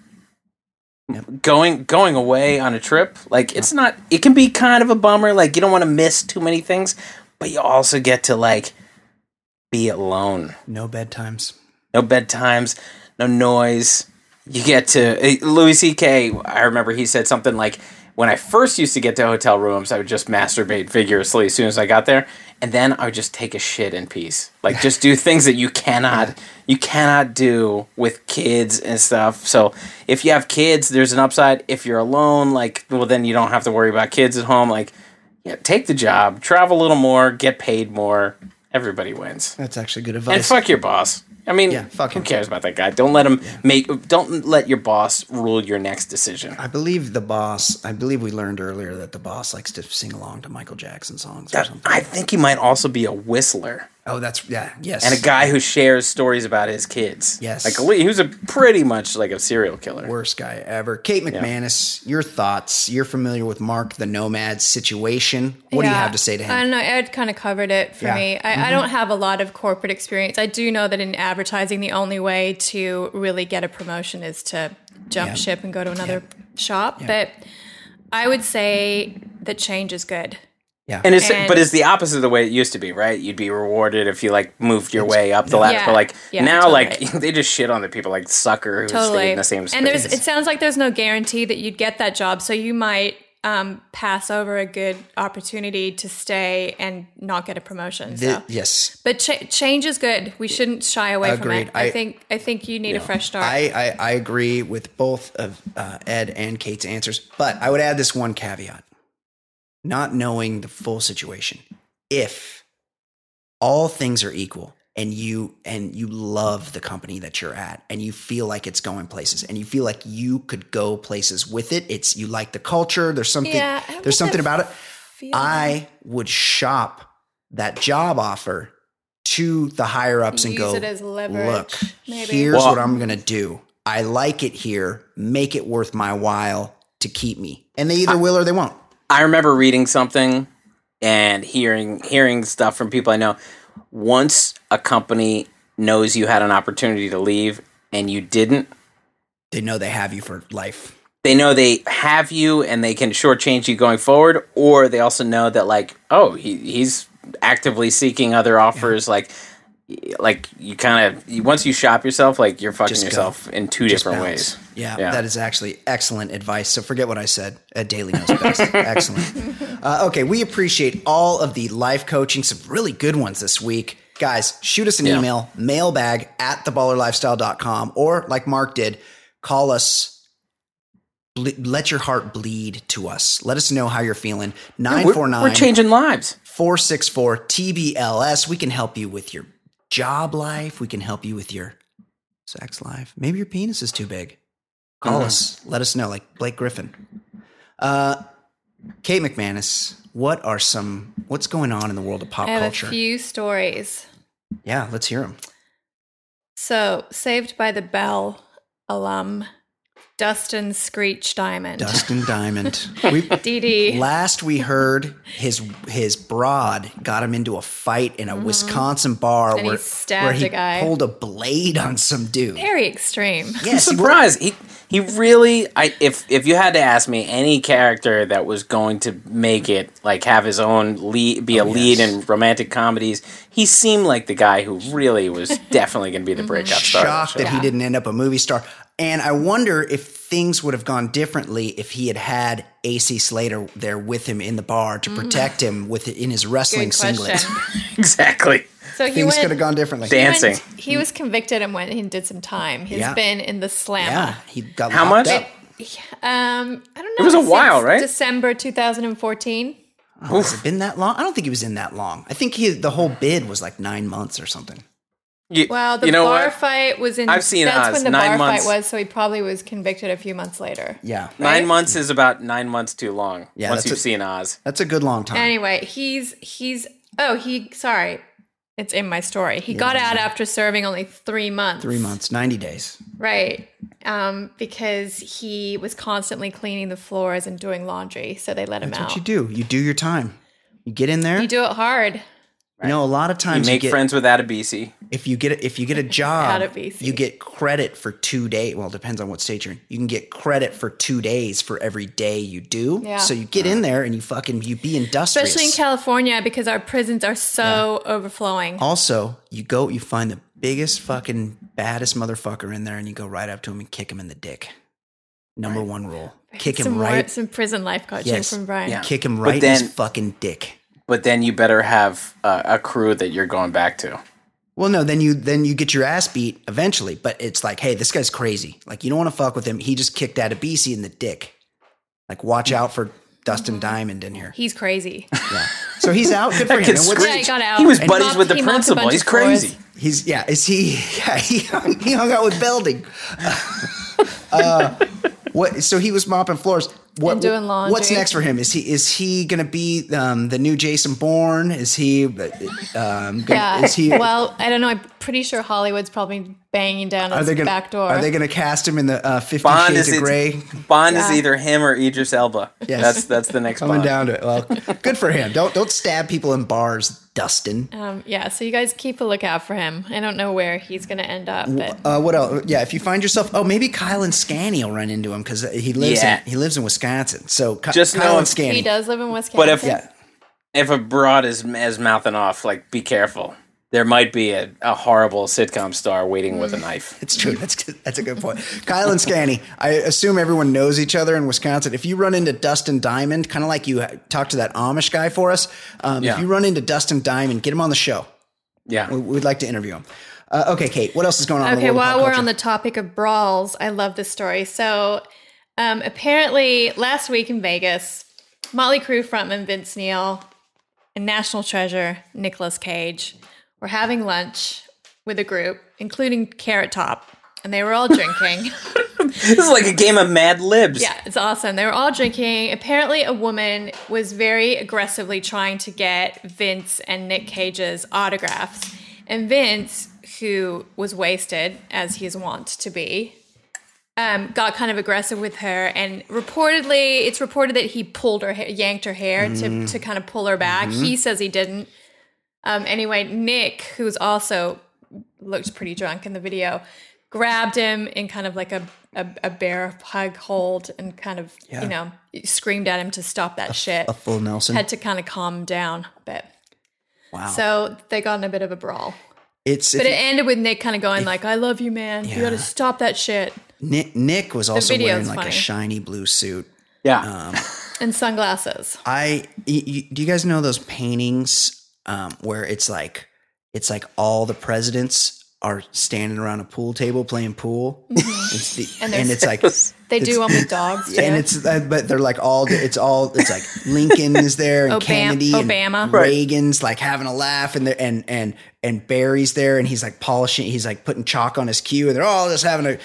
S1: going going away on a trip like it's not it can be kind of a bummer like you don't want to miss too many things but you also get to like be alone
S3: No bedtimes.
S1: no bedtimes, no noise. You get to eh, Louis C.K. I remember he said something like, "When I first used to get to hotel rooms, I would just masturbate vigorously as soon as I got there, and then I would just take a shit in peace. Like just do things that you cannot you cannot do with kids and stuff. So if you have kids, there's an upside. If you're alone, like well, then you don't have to worry about kids at home. Like, yeah, take the job, travel a little more, get paid more. Everybody wins.
S3: That's actually good advice.
S1: And fuck your boss. I mean,
S3: Yeah, fuck
S1: who
S3: him.
S1: cares about that guy? Don't let him make. Don't let your boss rule your next decision.
S3: I believe the boss. I believe we learned earlier that the boss likes to sing along to Michael Jackson songs or
S1: That-
S3: something.
S1: I think he might also be a whistler
S3: Oh, that's yeah, yes.
S1: and a guy who shares stories about his kids.
S3: Yes.
S1: like Lee, he was a pretty much like a serial killer.
S3: worst guy ever. Kate McManus, your thoughts? You're familiar with Mark the Nomad situation. What do you have to say to him?
S2: I don't know. Ed kind of covered it for
S3: Yeah. Mm-hmm.
S2: me. I, I don't have a lot of corporate experience. I do know that in advertising, the only way to really get a promotion is to jump
S3: Yeah.
S2: ship and go to another shop. But I would say that change is good.
S3: Yeah,
S1: And it's
S2: And-
S1: but it's the opposite of the way it used to be, right? You'd be rewarded if you like moved your way up the ladder.
S2: Yeah.
S1: But like
S2: Yeah,
S1: now, like they just shit on the people like sucker who stayed
S2: Totally.
S1: in the same space.
S2: and there's it sounds like there's no guarantee that you'd get that job. So you might um, pass over a good opportunity to stay and not get a promotion.
S3: The-
S2: so.
S3: yes,
S2: But cha- change is good. We shouldn't shy away from it. I,
S3: I-
S2: think I think you need a fresh start.
S3: I, I I agree with both of uh, Ed and Kate's answers, but I would add this one caveat: not knowing the full situation. If all things are equal and you and you love the company that you're at and you feel like it's going places and you feel like you could go places with it it's you like the culture there's something
S2: Yeah,
S3: there's something about it
S2: Feel-
S3: I would shop that job offer to the higher ups and
S2: Use
S3: go,
S2: it as leverage,
S3: look,
S2: maybe."
S3: here's
S1: Well-
S3: what I'm going to do. I like it here. Make it worth my while to keep me. And they either will or they won't.
S1: I remember reading something and hearing hearing stuff from people I know. Once a company knows you had an opportunity to leave and you didn't,
S3: They know they have you for life.
S1: they know they have you and they can shortchange you going forward, or they also know that like, oh, he, he's actively seeking other offers, like like you kind of once you shop yourself, like you're fucking yourself in two
S3: Just
S1: different
S3: bounce.
S1: ways.
S3: Yeah,
S1: Yeah.
S3: that is actually excellent advice. So forget what I said. Uh, Daly knows best. excellent. Uh, okay, we appreciate all of the life coaching, some really good ones this week. Guys, shoot us an
S1: Yeah.
S3: email, mailbag at theballerlifestyle.com, or like Mark did, call us. ble- Let your heart bleed to us. Let us know how you're feeling.
S1: We're,
S3: 949
S1: we're changing lives.
S3: 464 TBLS. We can help you with your job life. We can help you with your sex life. Maybe your penis is too big. Call
S1: Mhm.
S3: us. Let us know, like Blake Griffin. Uh, Kate McManus, what are some, what's going on in the world of pop
S2: I have
S3: culture?
S2: a few stories.
S3: yeah, let's hear them.
S2: So, Saved by the Bell alum Dustin Screech Diamond.
S3: Dustin Diamond. We,
S2: Dee Dee.
S3: last we heard, his his broad got him into a fight in a Wisconsin bar
S2: Mm-hmm. And he stabbed
S3: where he
S2: a guy.
S3: pulled a blade on some dude.
S2: Very extreme.
S1: I'm
S3: Yes, he
S1: surprised. He he really. I if if you had to ask me any character that was going to make it like have his own lead, be a
S3: Oh,
S1: lead
S3: yes.
S1: in romantic comedies, he seemed like the guy who really was definitely going to be the breakout star.
S3: shocked
S1: show.
S3: that he didn't end up a movie star. And I wonder if things would have gone differently if he had had AC Slater there with him in the bar to protect him with in his wrestling
S2: Mm.
S3: Singlet.
S1: exactly.
S2: So he
S3: Things
S2: went,
S3: could have gone differently.
S1: Dan-
S2: he went-
S1: Dancing.
S2: He was convicted and went and did some time. He's
S3: Yeah.
S2: been in the slam.
S3: yeah, he got
S1: How much?
S3: up.
S2: Um, I don't know.
S1: It was a
S2: since
S1: while, right?
S2: December 2014.
S3: Oh, has it been that long? I don't think he was in that long. I think he, the whole bid was like nine months or something.
S1: You,
S2: Well, the
S1: you know
S2: bar
S1: what?
S2: fight was in.
S1: I've seen
S2: That's
S1: Oz,
S2: when the
S1: nine
S2: bar
S1: months.
S2: fight was, so he probably was convicted a few months later.
S3: Yeah,
S1: Nine months is about nine months too long.
S3: Yeah,
S1: once
S3: that's
S1: you've
S3: a-
S1: seen Oz.
S3: that's a good long time.
S2: Anyway, he's he's oh he sorry, it's in my story. He got out after serving only three months.
S3: Three months, ninety days.
S2: right? Um, because he was constantly cleaning the floors and doing laundry, so they let him
S3: That's
S2: out.
S3: what you do. You do your time. You get in there.
S2: You do it hard.
S3: You know, a lot of times you,
S1: make
S3: get
S1: friends with Adebisi.
S3: if you get a, if you get a job,
S2: Gotta be, see.
S3: you get credit for two days. Well, it depends on what state you're in. You can get credit for two days for every day you do.
S2: Yeah.
S3: So you get in there and you fucking you be industrious.
S2: Especially in California because our prisons are so overflowing.
S3: also, you go you find the biggest fucking baddest motherfucker in there and you go right up to him and kick him in the dick. Number one rule: kick him
S2: some more-
S3: right.
S2: some prison life coaching
S3: Yes.
S2: from Brian.
S1: Yeah.
S3: Kick him
S1: But
S3: right in his fucking dick.
S1: But then you better have uh, a crew that you're going back to.
S3: Well, no, then you then you get your ass beat eventually. But it's like, hey, this guy's crazy. Like you don't want to fuck with him. He just kicked out a BC in the dick. Like watch out for Dustin Diamond in here.
S2: He's crazy.
S3: Yeah. So he's out. Good for
S1: That
S3: him. And what's-
S2: yeah, he got out.
S1: He was
S2: And
S1: buddies
S2: mopped-
S1: with the
S2: he
S1: principal. He's
S2: of floors.
S1: crazy.
S3: He's yeah. Is he? Yeah. He hung, he hung out with Belding. Uh, what? So he was mopping floors. What,
S2: And doing laundry.
S3: What's next for him? Is he is he going to be um, the new Jason Bourne? Is he? Um, gonna,
S2: Yeah.
S3: Is he?
S2: well, I don't know. I'm pretty sure Hollywood's probably banging down
S3: are
S2: his
S3: they going
S2: back door.
S3: Are they going to cast him in the uh, Fifty
S1: Bond
S3: Shades
S1: is
S3: of Grey?
S1: Bond is either him or Idris Elba.
S3: Yes.
S1: That's that's the next
S3: Coming
S1: Bond.
S3: down to it. Well, good for him. Don't don't stab people in bars, Dustin.
S2: um, yeah, so you guys keep a lookout for him. I don't know where he's going to end up, but
S3: Uh, what else? Yeah, if you find yourself, oh, maybe Kyle and Scanny will run into him because he lives
S1: Yeah.
S3: in he lives in Wisconsin. So Ky-
S1: Just
S3: Kyle
S1: know
S3: and
S1: if-
S3: Scanny.
S2: he does live in Wisconsin.
S1: But if
S3: Yeah,
S1: if a broad is is mouthing off, like be careful. There might be a, a horrible sitcom star waiting with a knife.
S3: it's true. That's that's a good point. Kyle and Scanny. I assume everyone knows each other in Wisconsin. If you run into Dustin Diamond, kind of like you talked to that Amish guy for us, um,
S1: Yeah.
S3: if you run into Dustin Diamond, get him on the show.
S1: Yeah.
S3: We- We'd like to interview him. Uh, okay, Kate. What else is going on? in the
S2: Okay,
S3: world of
S2: while
S3: pop
S2: we're
S3: culture?
S2: on the topic of brawls, I love this story. So, um, apparently, last week in Vegas, Motley Crue frontman Vince Neil and National Treasure Nicolas Cage were having lunch with a group, including Carrot Top, and they were all drinking.
S1: This is like a game of Mad Libs.
S2: Yeah, it's awesome. They were all drinking. Apparently, a woman was very aggressively trying to get Vince and Nick Cage's autographs. And Vince, who was wasted, as he's wont to be, um, got kind of aggressive with her. And reportedly, it's reported that he pulled her, hair, yanked her hair to, to kind of pull her back. He says he didn't. Um, anyway, Nick, who's also looked pretty drunk in the video, grabbed him in kind of like a, a, a bear hug hold and kind of,
S3: Yeah.
S2: you know, screamed at him to stop that shit.
S3: a full Nelson.
S2: Had to kind of calm him down a bit.
S3: Wow.
S2: So they got in a bit of a brawl.
S3: it's
S2: But it ended with Nick kind of going like, "I love you, man. You got to stop that shit."
S3: Nick, Nick was also
S2: video's
S3: wearing like
S2: funny.
S3: a shiny blue suit.
S1: Yeah.
S3: Um,
S2: And sunglasses.
S3: I y- y- do you guys know those paintings um, where it's like it's like all the presidents are standing around a pool table playing pool. It's the,
S2: Mm-hmm. And
S3: and, it's like
S2: They
S3: it's-
S2: do one with dogs. Too.
S3: and it's uh, but they're like all it's all it's like Lincoln is there and
S2: Obam-
S3: Kennedy and
S2: Obama.
S1: Right.
S3: Reagan's like having a laugh and they're- and and and Barry's there and he's like polishing he's like putting chalk on his cue and they're all just having a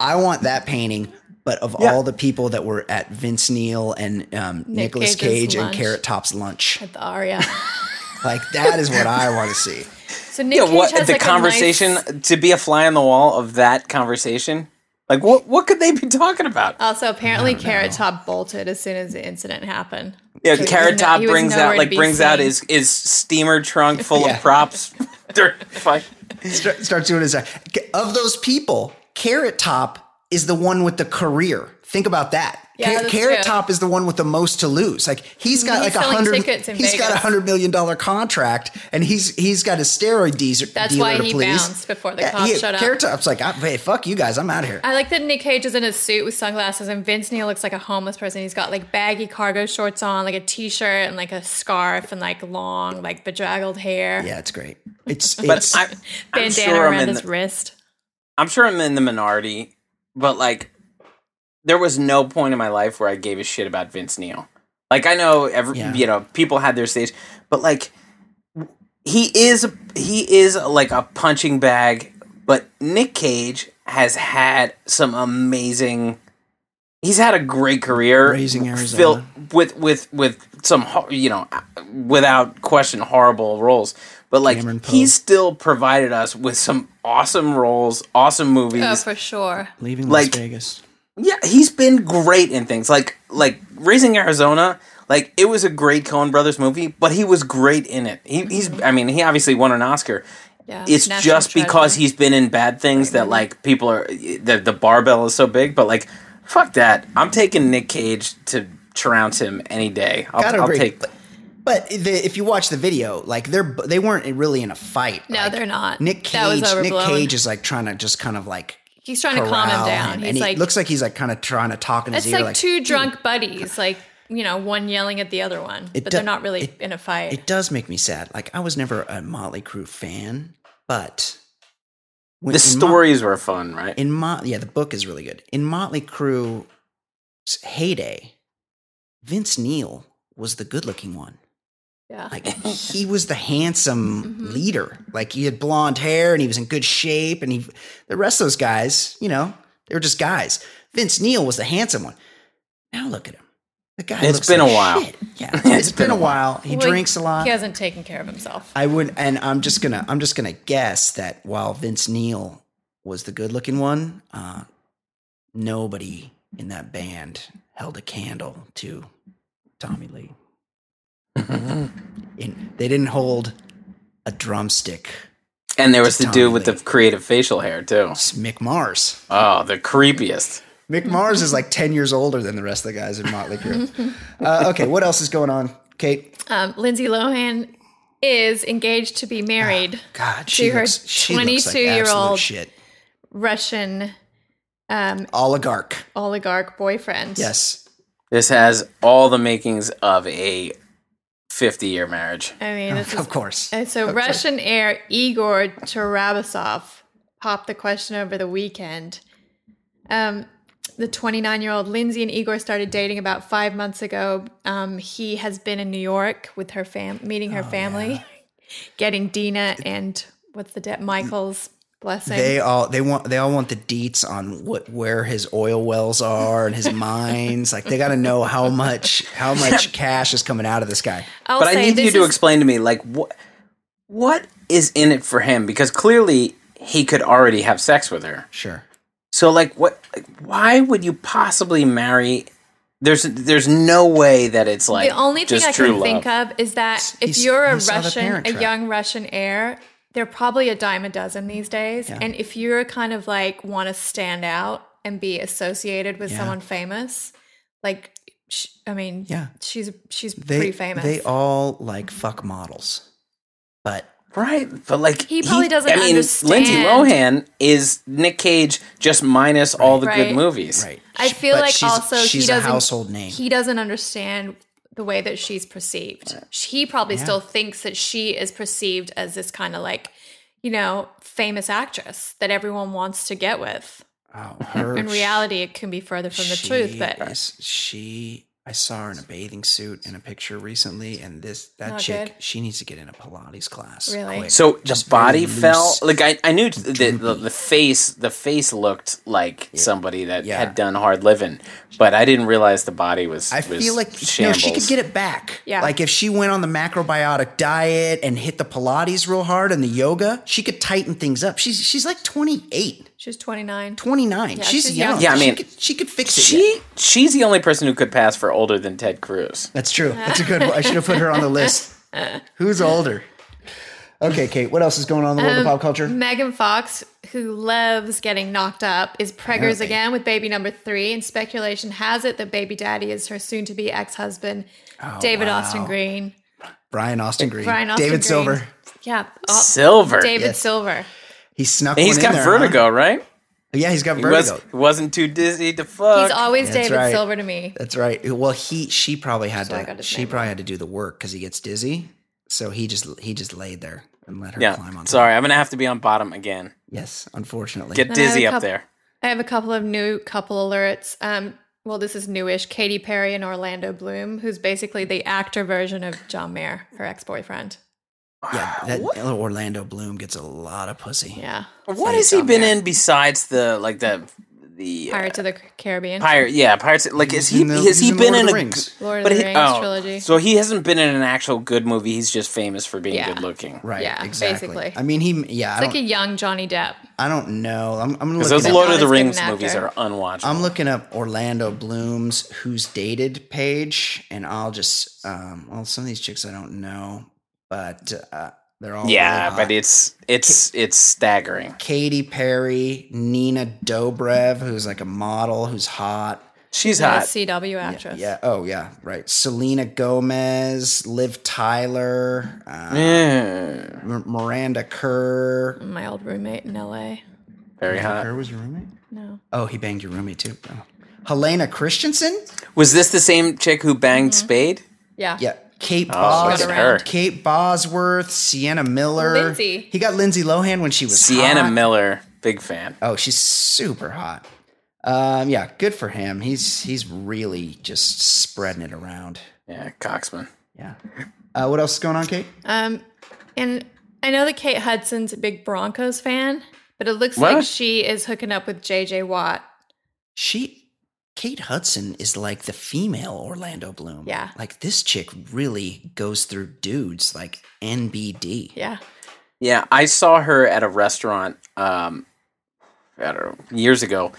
S3: I want that painting but of
S1: Yeah.
S3: all the people that were at Vince Neil and um,
S2: Nick
S3: Nicolas
S2: Cage's
S3: Cage and
S2: lunch.
S3: Carrot Top's lunch
S2: at the Aria.
S3: like that is what I want to see
S2: So Nick
S1: yeah,
S2: Cage
S1: what
S2: has
S1: the
S2: like
S1: conversation
S2: A nice,
S1: to be a fly on the wall of that conversation? Like what what could they be talking about?
S2: also, apparently, Carrot Top bolted as soon as the incident happened.
S1: Yeah,
S2: So
S1: Carrot
S2: was no-
S1: Top brings out like
S2: be
S1: brings out his his steamer trunk full
S3: Yeah.
S1: of props during the fight.
S3: Start, starts doing his of those people Carrot Top is the one with the career think about that
S2: Yeah,
S3: Ca-
S2: that's
S3: Carrot
S2: true.
S3: Top is the one with the most to lose. Like he's got
S2: He's
S3: like a hundred.
S2: tickets in
S3: He's got a hundred million dollar contract, and he's he's got a steroid dealer.
S2: That's
S3: dealer
S2: why
S3: to
S2: he
S3: please.
S2: bounced before the
S3: Yeah,
S2: cops
S3: he-
S2: showed up.
S3: Carrot Top's like, "Ah, hey, fuck you guys, I'm out of here.
S2: I like that Nick Cage is in a suit with sunglasses, and Vince Neil looks like a homeless person. He's got like baggy cargo shorts on, like a t-shirt, and like a scarf, and like long, like bedraggled hair,
S3: yeah, it's great. It's it's
S1: I, I'm
S2: bandana
S1: sure I'm
S2: around
S1: in
S2: his
S1: the,
S2: wrist.
S1: I'm sure I'm in the minority, but like there was no point in my life where I gave a shit about Vince Neil. Like I know every
S3: Yeah.
S1: you know people had their stage, but like he is he is like a punching bag. But Nick Cage has had some amazing. He's had a great career,
S3: Raising Arizona.
S1: filled with with with some you know without question horrible roles. But like
S3: Cameron
S1: he's still provided us with some awesome roles, awesome movies.
S2: Oh, for sure.
S3: leaving Las
S1: like-
S3: Vegas.
S1: Yeah, he's been great in things like like Raising Arizona. Like it was a great Coen Brothers movie, but he was great in it. He, he's mm-hmm. I mean he obviously won an Oscar.
S2: Yeah,
S1: It's
S2: National
S1: just because he's been in bad things that like people are the the barbell is so big. But like fuck that, I'm taking Nick Cage to trounce him any day. I'll,
S3: Gotta
S1: I'll
S3: agree.
S1: take.
S3: But, but the, if you watch the video, like they're they weren't really in a fight.
S2: No,
S3: Like,
S2: they're not.
S3: Nick Cage. Nick. Cage is like trying to just kind of like
S2: He's trying to calm him down.
S3: him,
S2: He's
S3: and he
S2: like,
S3: looks like he's like kind of trying to talk in his
S2: it's
S3: ear.
S2: like,
S3: like
S2: two drunk buddies, like you know, one yelling at the other one, but
S3: do-
S2: they're not really
S3: it-
S2: in a fight.
S3: It does make me sad. Like I was never a Motley Crue fan, but when,
S1: The
S3: in Mot-
S1: stories were fun, right?
S3: in Mot yeah, the book is really good. In Motley Crue's heyday, Vince Neil was the good-looking one.
S2: yeah,
S3: Like he was the handsome
S2: Mhm.
S3: leader. Like he had blonde hair and he was in good shape. And he, the rest of those guys, you know, they were just guys. Vince Neil was the handsome one. Now look at him. The guy.
S1: It's
S3: looks
S1: been
S3: like
S1: a while.
S3: shit. Yeah, it's been a while. He
S2: Well,
S3: drinks a lot.
S2: he hasn't taken care of himself.
S3: I would, and I'm just gonna, I'm just gonna guess that while Vince Neil was the good-looking one, uh, nobody in that band held a candle to Tommy Lee. In, they didn't hold a drumstick.
S1: and there was the
S3: Tommy
S1: dude with
S3: Lee.
S1: the creative facial hair too.
S3: It's Mick Mars.
S1: Oh, the creepiest.
S3: Mick Mars is like 10 years older than the rest of the guys in Motley Crue. uh, okay, what else is going on, Kate?
S2: Um, Lindsay Lohan is engaged to be married.
S3: God, she
S2: To her
S3: looks, she looks like
S2: 22-year-old
S3: shit.
S2: Russian um,
S3: Oligarch.
S2: oligarch boyfriend.
S3: Yes.
S1: This has all the makings of a 50 year marriage.
S2: I mean, this is
S3: Of course.
S2: And so Russian heir Igor Tarabasov popped the question over the weekend. Um, the 29 year old Lindsay and Igor started dating about five months ago. Um, he has been in New York with her fam, meeting her family, getting Dina and what's the debt Michael's blessing.
S3: They all they want they all want the deets on what where his oil wells are and his mines. Like they got to know how much how much cash is coming out of this guy.
S2: I'll
S1: but I need you to
S2: is-
S1: explain to me, like, what what is in it for him? Because clearly he could already have sex with her.
S3: Sure.
S1: So, like, what? Like, why would you possibly marry? There's there's no way that it's like
S2: the only thing
S1: just
S2: I
S1: true
S2: can
S1: love.
S2: think of is that if
S3: He's-
S2: you're a
S3: he saw the
S2: Russian, a young Russian heir, they're probably a dime a dozen these days.
S3: Yeah.
S2: And if you're kind of like want to stand out and be associated with
S3: Yeah.
S2: someone famous, like, sh- I mean,
S3: Yeah.
S2: she's she's
S3: They
S2: pretty famous.
S3: they all like fuck models. But
S1: Right, but like
S2: He probably doesn't
S1: I mean,
S2: understand.
S1: Lindsay Lohan is Nick Cage just minus all the
S2: Right.
S1: good movies.
S3: right,
S2: I feel
S3: but
S2: like
S3: she's,
S2: also
S3: she's
S2: he
S3: a
S2: doesn't
S3: household name.
S2: He doesn't understand the way that she's perceived. He probably still thinks that she is perceived as this kind of like, you know, famous actress that everyone wants to get with.
S3: oh, her,
S2: In reality, it can be further from the truth,
S3: she
S2: but
S3: is- she. I saw her in a bathing suit in a picture recently, and this that
S2: Not
S3: chick,
S2: good.
S3: she needs to get in a Pilates class.
S2: Really?
S3: quick.
S1: So
S3: Just very
S1: body fell. Like I, I knew the, the the face the face looked like somebody that
S3: Yeah.
S1: had done hard living, but I didn't realize the body was.
S3: I
S1: was
S3: feel like no,
S1: shambles.
S3: she could get it back.
S2: Yeah.
S3: Like if she went on the macrobiotic diet and hit the Pilates real hard and the yoga, she could tighten things up. She's she's like 28,
S2: she's 29.
S3: 29.
S2: Yeah,
S3: she's,
S2: she's
S3: young.
S2: young.
S1: Yeah, I
S3: She
S1: mean,
S3: could, she could fix it.
S1: She
S3: yet.
S1: she's the only person who could pass for older than Ted Cruz.
S3: That's true. That's a good one. I should have put her on the list. Who's older? Okay, Kate, what else is going on in the world
S2: Um,
S3: of pop culture?
S2: Megan Fox, who loves getting knocked up, is preggers
S3: Apparently.
S2: again with baby number three, and speculation has it that baby daddy is her soon-to-be ex-husband, David
S3: wow.
S2: Austin Green.
S3: Brian Austin Green.
S2: Brian Austin
S3: David
S2: Green.
S3: Silver.
S2: Yeah, oh,
S1: Silver.
S2: David
S3: Yes.
S2: Silver.
S3: He snuck
S1: He's
S3: one in
S1: got
S3: there,
S1: vertigo,
S3: huh?
S1: right?
S3: Yeah, he's got vertigo.
S1: was he wasn't too dizzy to fuck.
S2: He's always
S3: That's
S2: David
S3: right.
S2: Silver to me.
S3: That's right. Well, he she probably had
S2: So
S3: to she probably
S2: wrong.
S3: had to do the work because he gets dizzy. So he just he just laid there and let her
S1: yeah.
S3: climb on. top.
S1: Sorry, I'm gonna have to be on bottom again.
S3: Yes, unfortunately.
S1: Get
S2: Then I have
S1: dizzy
S2: a
S1: up there.
S2: I have a couple of new couple alerts. Um, well, this is newish. Katy Perry and Orlando Bloom, who's basically the actor version of John Mayer, her ex-boyfriend.
S3: yeah, that Orlando Bloom gets a lot of pussy.
S2: Yeah,
S1: What has he been in besides the like the the uh,
S2: Pirates of the Caribbean,
S1: pirate? Yeah, pirates. Like, is he
S3: the-
S1: has he
S3: in
S1: been
S3: Lord
S1: in
S3: the
S1: a
S3: Rings.
S1: g-
S2: Lord of the
S1: he-
S2: Rings
S1: oh,
S2: trilogy.
S1: So he hasn't been in an actual good movie. He's just famous for being
S2: Yeah.
S1: good looking.
S3: Right.
S2: Yeah,
S3: exactly.
S2: basically.
S3: I mean, he. Yeah, I
S2: it's like a young Johnny Depp.
S3: I don't know. I'm, I'm
S1: Because
S3: looking.
S1: those
S3: Up,
S1: Lord of the
S2: as good an
S1: Rings movies are unwatchable.
S3: I'm looking up Orlando Bloom's who's dated page, and I'll just. Um, well, some of these chicks I don't know, but uh, they're all.
S1: yeah,
S3: really
S1: but
S3: hot.
S1: it's it's it's staggering.
S3: Katy Perry, Nina Dobrev, who's like a model who's hot.
S1: She's
S2: She's a
S1: hot.
S2: CW actress.
S3: Yeah. Oh, yeah. Right. Selena Gomez, Liv Tyler, uh,
S1: Yeah,
S3: M- Miranda Kerr.
S2: My old roommate in LA.
S1: very hot.
S3: Kerr was your roommate.
S2: No.
S3: Oh, he banged your roommate too. Oh. Helena Christensen.
S1: Was this the same chick who banged
S2: Mm-hmm.
S1: Spade?
S2: Yeah.
S3: Yeah. Kate
S1: Oh,
S3: Bos-
S1: look at her.
S3: Kate Bosworth, Sienna Miller.
S2: Lindsay.
S3: He got Lindsay Lohan when she was
S1: Sienna
S3: hot.
S1: Miller, big fan.
S3: Oh, she's super hot. Um, yeah, good for him. He's he's really just spreading it around.
S1: Yeah, Coxman.
S3: Yeah. Uh, what else is going on, Kate?
S2: Um, and I know that Kate Hudson's a big Broncos fan, but it looks like she is hooking up with JJ Watt.
S3: She Kate Hudson is like the female Orlando Bloom.
S2: Yeah.
S3: Like this chick really goes through dudes like NBD.
S2: Yeah.
S1: Yeah, I saw her at a restaurant um I don't know, years ago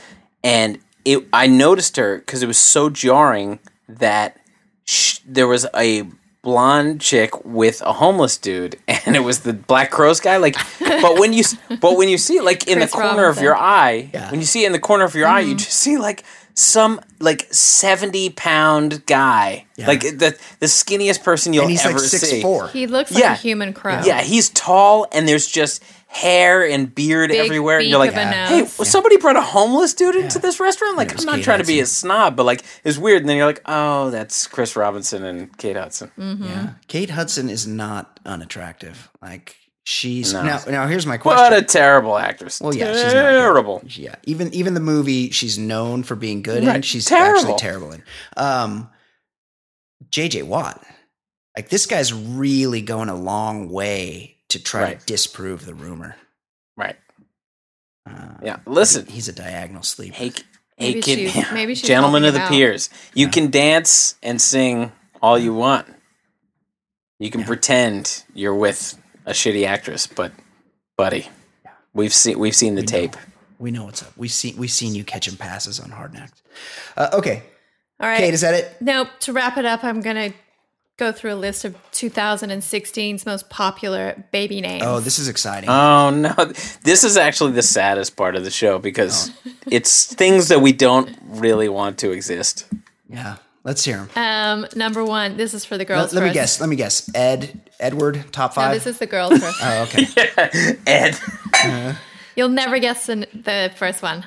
S1: and it I noticed her cuz it was so jarring that sh- there was a blonde chick with a homeless dude and it was the Black Crowes guy like but when you but when you see it like in
S2: Chris
S1: the corner of your eye
S3: Yeah.
S1: when you see it in the corner of your eye you just see like some like 70 pound guy
S3: Yeah.
S1: like the the skinniest person you'll
S3: And he's
S1: ever
S3: like six
S1: see
S3: four.
S2: He looks like a human crow.
S1: yeah, he's tall and there's just hair and beard
S2: Big
S1: everywhere. And you're like, hey,
S2: nose.
S1: well, somebody brought a homeless dude into this restaurant? Like, I'm not
S3: Kate
S1: trying to be a snob, but like, it's weird. And then you're like, oh, that's Chris Robinson and Kate Hudson.
S2: Mm-hmm.
S3: Yeah. Kate Hudson is not unattractive. Like she's
S1: No.
S3: now now here's my question.
S1: What a terrible actress.
S3: well, yeah, she's
S1: terrible.
S3: Yeah, even even the movie she's known for being good in, she's
S1: terrible.
S3: actually terrible in. Um, JJ Watt, like this guy's really going a long way to try
S1: Right.
S3: to disprove the rumor.
S1: Right.
S3: Uh,
S1: Yeah. Listen,
S3: he's a diagonal sleeper.
S1: hey, hey
S2: Maybe
S1: kid,
S2: she's- maybe she's
S1: gentlemen of the
S2: out.
S1: peers, you can dance and sing all you want. You can pretend you're with a shitty actress, but buddy, we've seen we've seen the tape.
S3: we know what's up. We've seen we've seen you catching passes on hard knocks. Uh, okay,
S2: All right.
S3: Kate, is that it?
S2: Nope. To wrap it up, I'm going to go through a list of 2016's most popular baby names.
S3: Oh, this is exciting.
S1: Oh no, this is actually the saddest part of the show because
S3: Oh.
S1: it's things that we don't really want to exist.
S3: yeah, let's hear them.
S2: um, number one. This is for the girls.
S3: Let, let me
S2: first.
S3: guess. Let me guess. Ed Edward, top five.
S2: No,
S3: five.
S2: this is the girls first.
S3: oh, okay.
S1: Ed.
S2: You'll never guess the, the first one.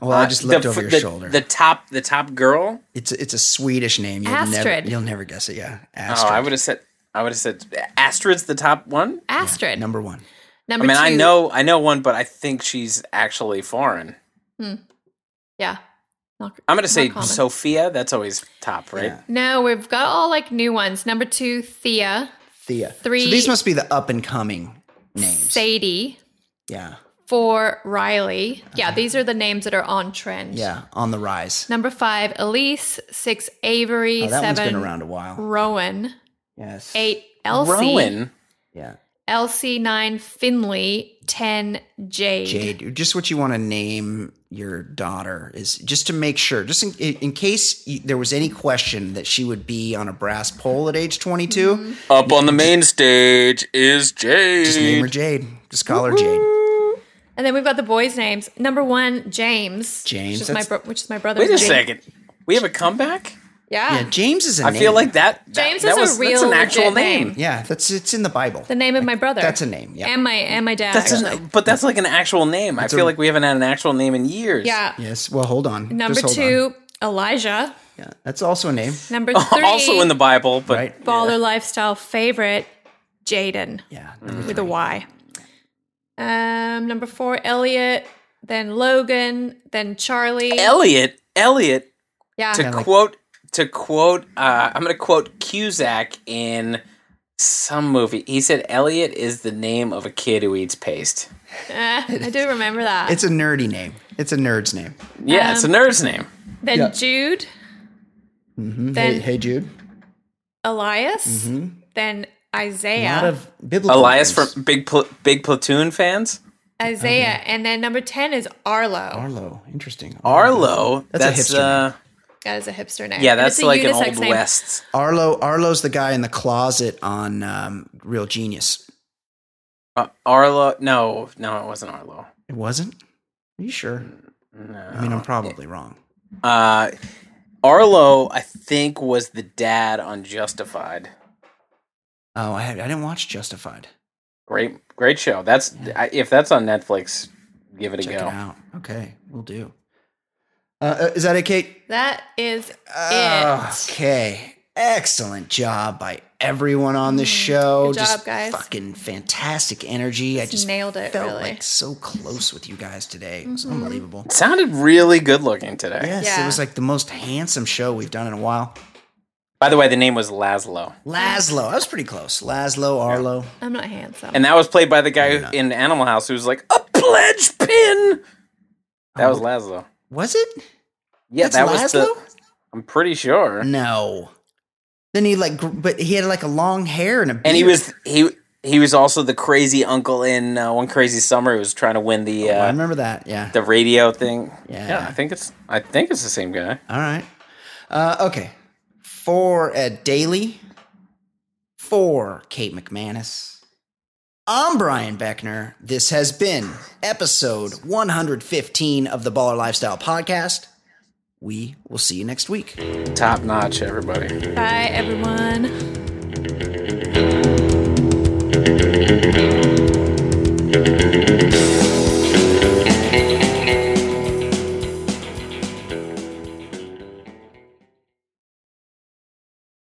S3: Well, I just looked
S1: the,
S3: over your
S1: the,
S3: shoulder.
S1: The top, the top girl.
S3: it's it's a Swedish name. You'll never
S2: Astrid.
S3: you'll never guess it. Yeah, Astrid.
S1: Oh,
S3: Astrid.
S1: I would have said. I would have said Astrid's the top one.
S2: Astrid.
S3: number one.
S2: Number
S1: I mean,
S2: two.
S1: I know, I know one, but I think she's actually foreign. Hmm.
S2: Yeah. Not-
S1: I'm gonna say
S2: common.
S1: Sophia. That's always top, right?
S3: Yeah.
S2: No, we've got all like new ones. Number two, Thea.
S3: Thea.
S2: Three-
S3: So these must be the up and coming names.
S2: Sadie.
S3: yeah,
S2: Four, Riley. Yeah, these are the names that are on trend.
S3: yeah, on the rise.
S2: Number five, Elise. Six, Avery.
S3: Oh, that one's
S2: Seven,
S3: been around a while.
S2: Rowan.
S3: Yes.
S2: Eight, Elsie.
S1: Rowan.
S3: Yeah.
S2: Elsie. Nine, Finley. Ten, Jade.
S3: Jade, just what you want to name your daughter is just to make sure, just in, in case you, there was any question that she would be on a brass pole at age 22,
S2: Mm-hmm.
S1: Up on the main stage is Jade.
S3: just name her Jade. Just call her Jade.
S2: And then we've got the boys' names. Number one, James.
S3: James,
S2: Which is my, bro- which is my brother.
S1: Wait a
S2: James.
S1: second. We have a comeback.
S2: Yeah.
S3: Yeah, James is a
S1: I
S3: name.
S1: I feel like that. that
S2: James
S1: that
S2: is a real
S1: That's an actual
S2: legit
S1: name.
S2: name.
S3: Yeah, that's it's in the Bible.
S2: The name of my brother.
S3: That's a name. Yeah.
S2: And my and my dad.
S1: That's an, but that's like an actual name. I feel
S3: a-
S1: like we haven't had an actual name in years.
S2: yeah.
S3: yes. Well, hold on.
S2: Number
S3: Just hold
S2: two, Elijah.
S3: Yeah, that's also a name.
S2: Number three,
S1: also in the Bible, but
S3: Right.
S2: baller lifestyle favorite, Jaden
S3: Yeah.
S2: with a Y. Um, number four, Elliot. Then Logan. Then Charlie.
S1: Elliot, Elliot,
S2: yeah.
S1: to
S3: Yeah, like-
S1: quote to quote uh, I'm going to quote Cusack in some movie. He said Elliot is the name of a kid who eats paste.
S2: Uh, I do remember that.
S3: It's a nerdy name. It's a nerd's name.
S1: Yeah, it's a
S2: Um,
S1: nerd's name.
S2: then
S3: yeah.
S2: Jude.
S3: Mhm.
S2: Then-
S3: hey, hey, Jude.
S2: Elias. Then Isaiah.
S3: A lot of biblical.
S1: Elias
S3: names.
S1: from Big Pl- Big Platoon fans.
S2: Isaiah. And then number 10 is Arlo.
S3: Arlo. Interesting.
S1: Arlo.
S3: That's a hipster
S1: uh,
S2: That is a hipster name.
S1: yeah, that's like an old
S2: name.
S1: west.
S3: Arlo. Arlo's the guy in the closet on um, Real Genius.
S1: Uh, Arlo. No, no, it wasn't Arlo.
S3: It wasn't. Are you sure?
S1: No.
S3: I mean, I'm probably wrong.
S1: Uh, Arlo, I think, was the dad on Justified.
S3: Oh, I, had, I didn't watch Justified.
S1: Great, great show. That's I, if that's on Netflix, give it a
S3: Check
S1: go.
S3: it out. Okay, we'll do. Uh, uh, is that it, Kate?
S2: That is it.
S3: Okay. Excellent job by everyone on the show.
S2: Mm, Good job,
S3: just
S2: guys.
S3: Fucking fantastic energy. I
S2: Just
S3: just
S2: nailed it,
S3: felt
S2: really.
S3: like so close with you guys today. It was
S2: Mm-hmm.
S3: unbelievable.
S1: Sounded really good looking today.
S3: Yes, it was like the most handsome show we've done in a while.
S1: By the way, the name was Laszlo,
S3: Laszlo, I was pretty close. Laszlo, Arlo.
S2: I'm not handsome.
S1: and that was played by the guy who, in Animal House who was like a pledge pin. That was
S3: Oh.
S1: Laszlo.
S3: Was it?
S1: Yeah,
S3: That's
S1: that was
S3: Laszlo?
S1: the. I'm pretty sure.
S3: No. Then he like, gr- but he had like a long hair and a beard.
S1: And he was he he was also the crazy uncle in uh, One Crazy Summer who was trying to win the
S3: Oh, I
S1: uh,
S3: remember that. Yeah.
S1: the radio thing. Yeah.
S3: Yeah,
S1: I think it's I think it's the same guy.
S3: All right. Uh, okay. For Ed Daly. For Kate McManus. I'm Brian Beckner. This has been episode 115 of the Baller Lifestyle Podcast. We will see you next week.
S1: Top notch, everybody.
S2: Bye, everyone.
S3: Thank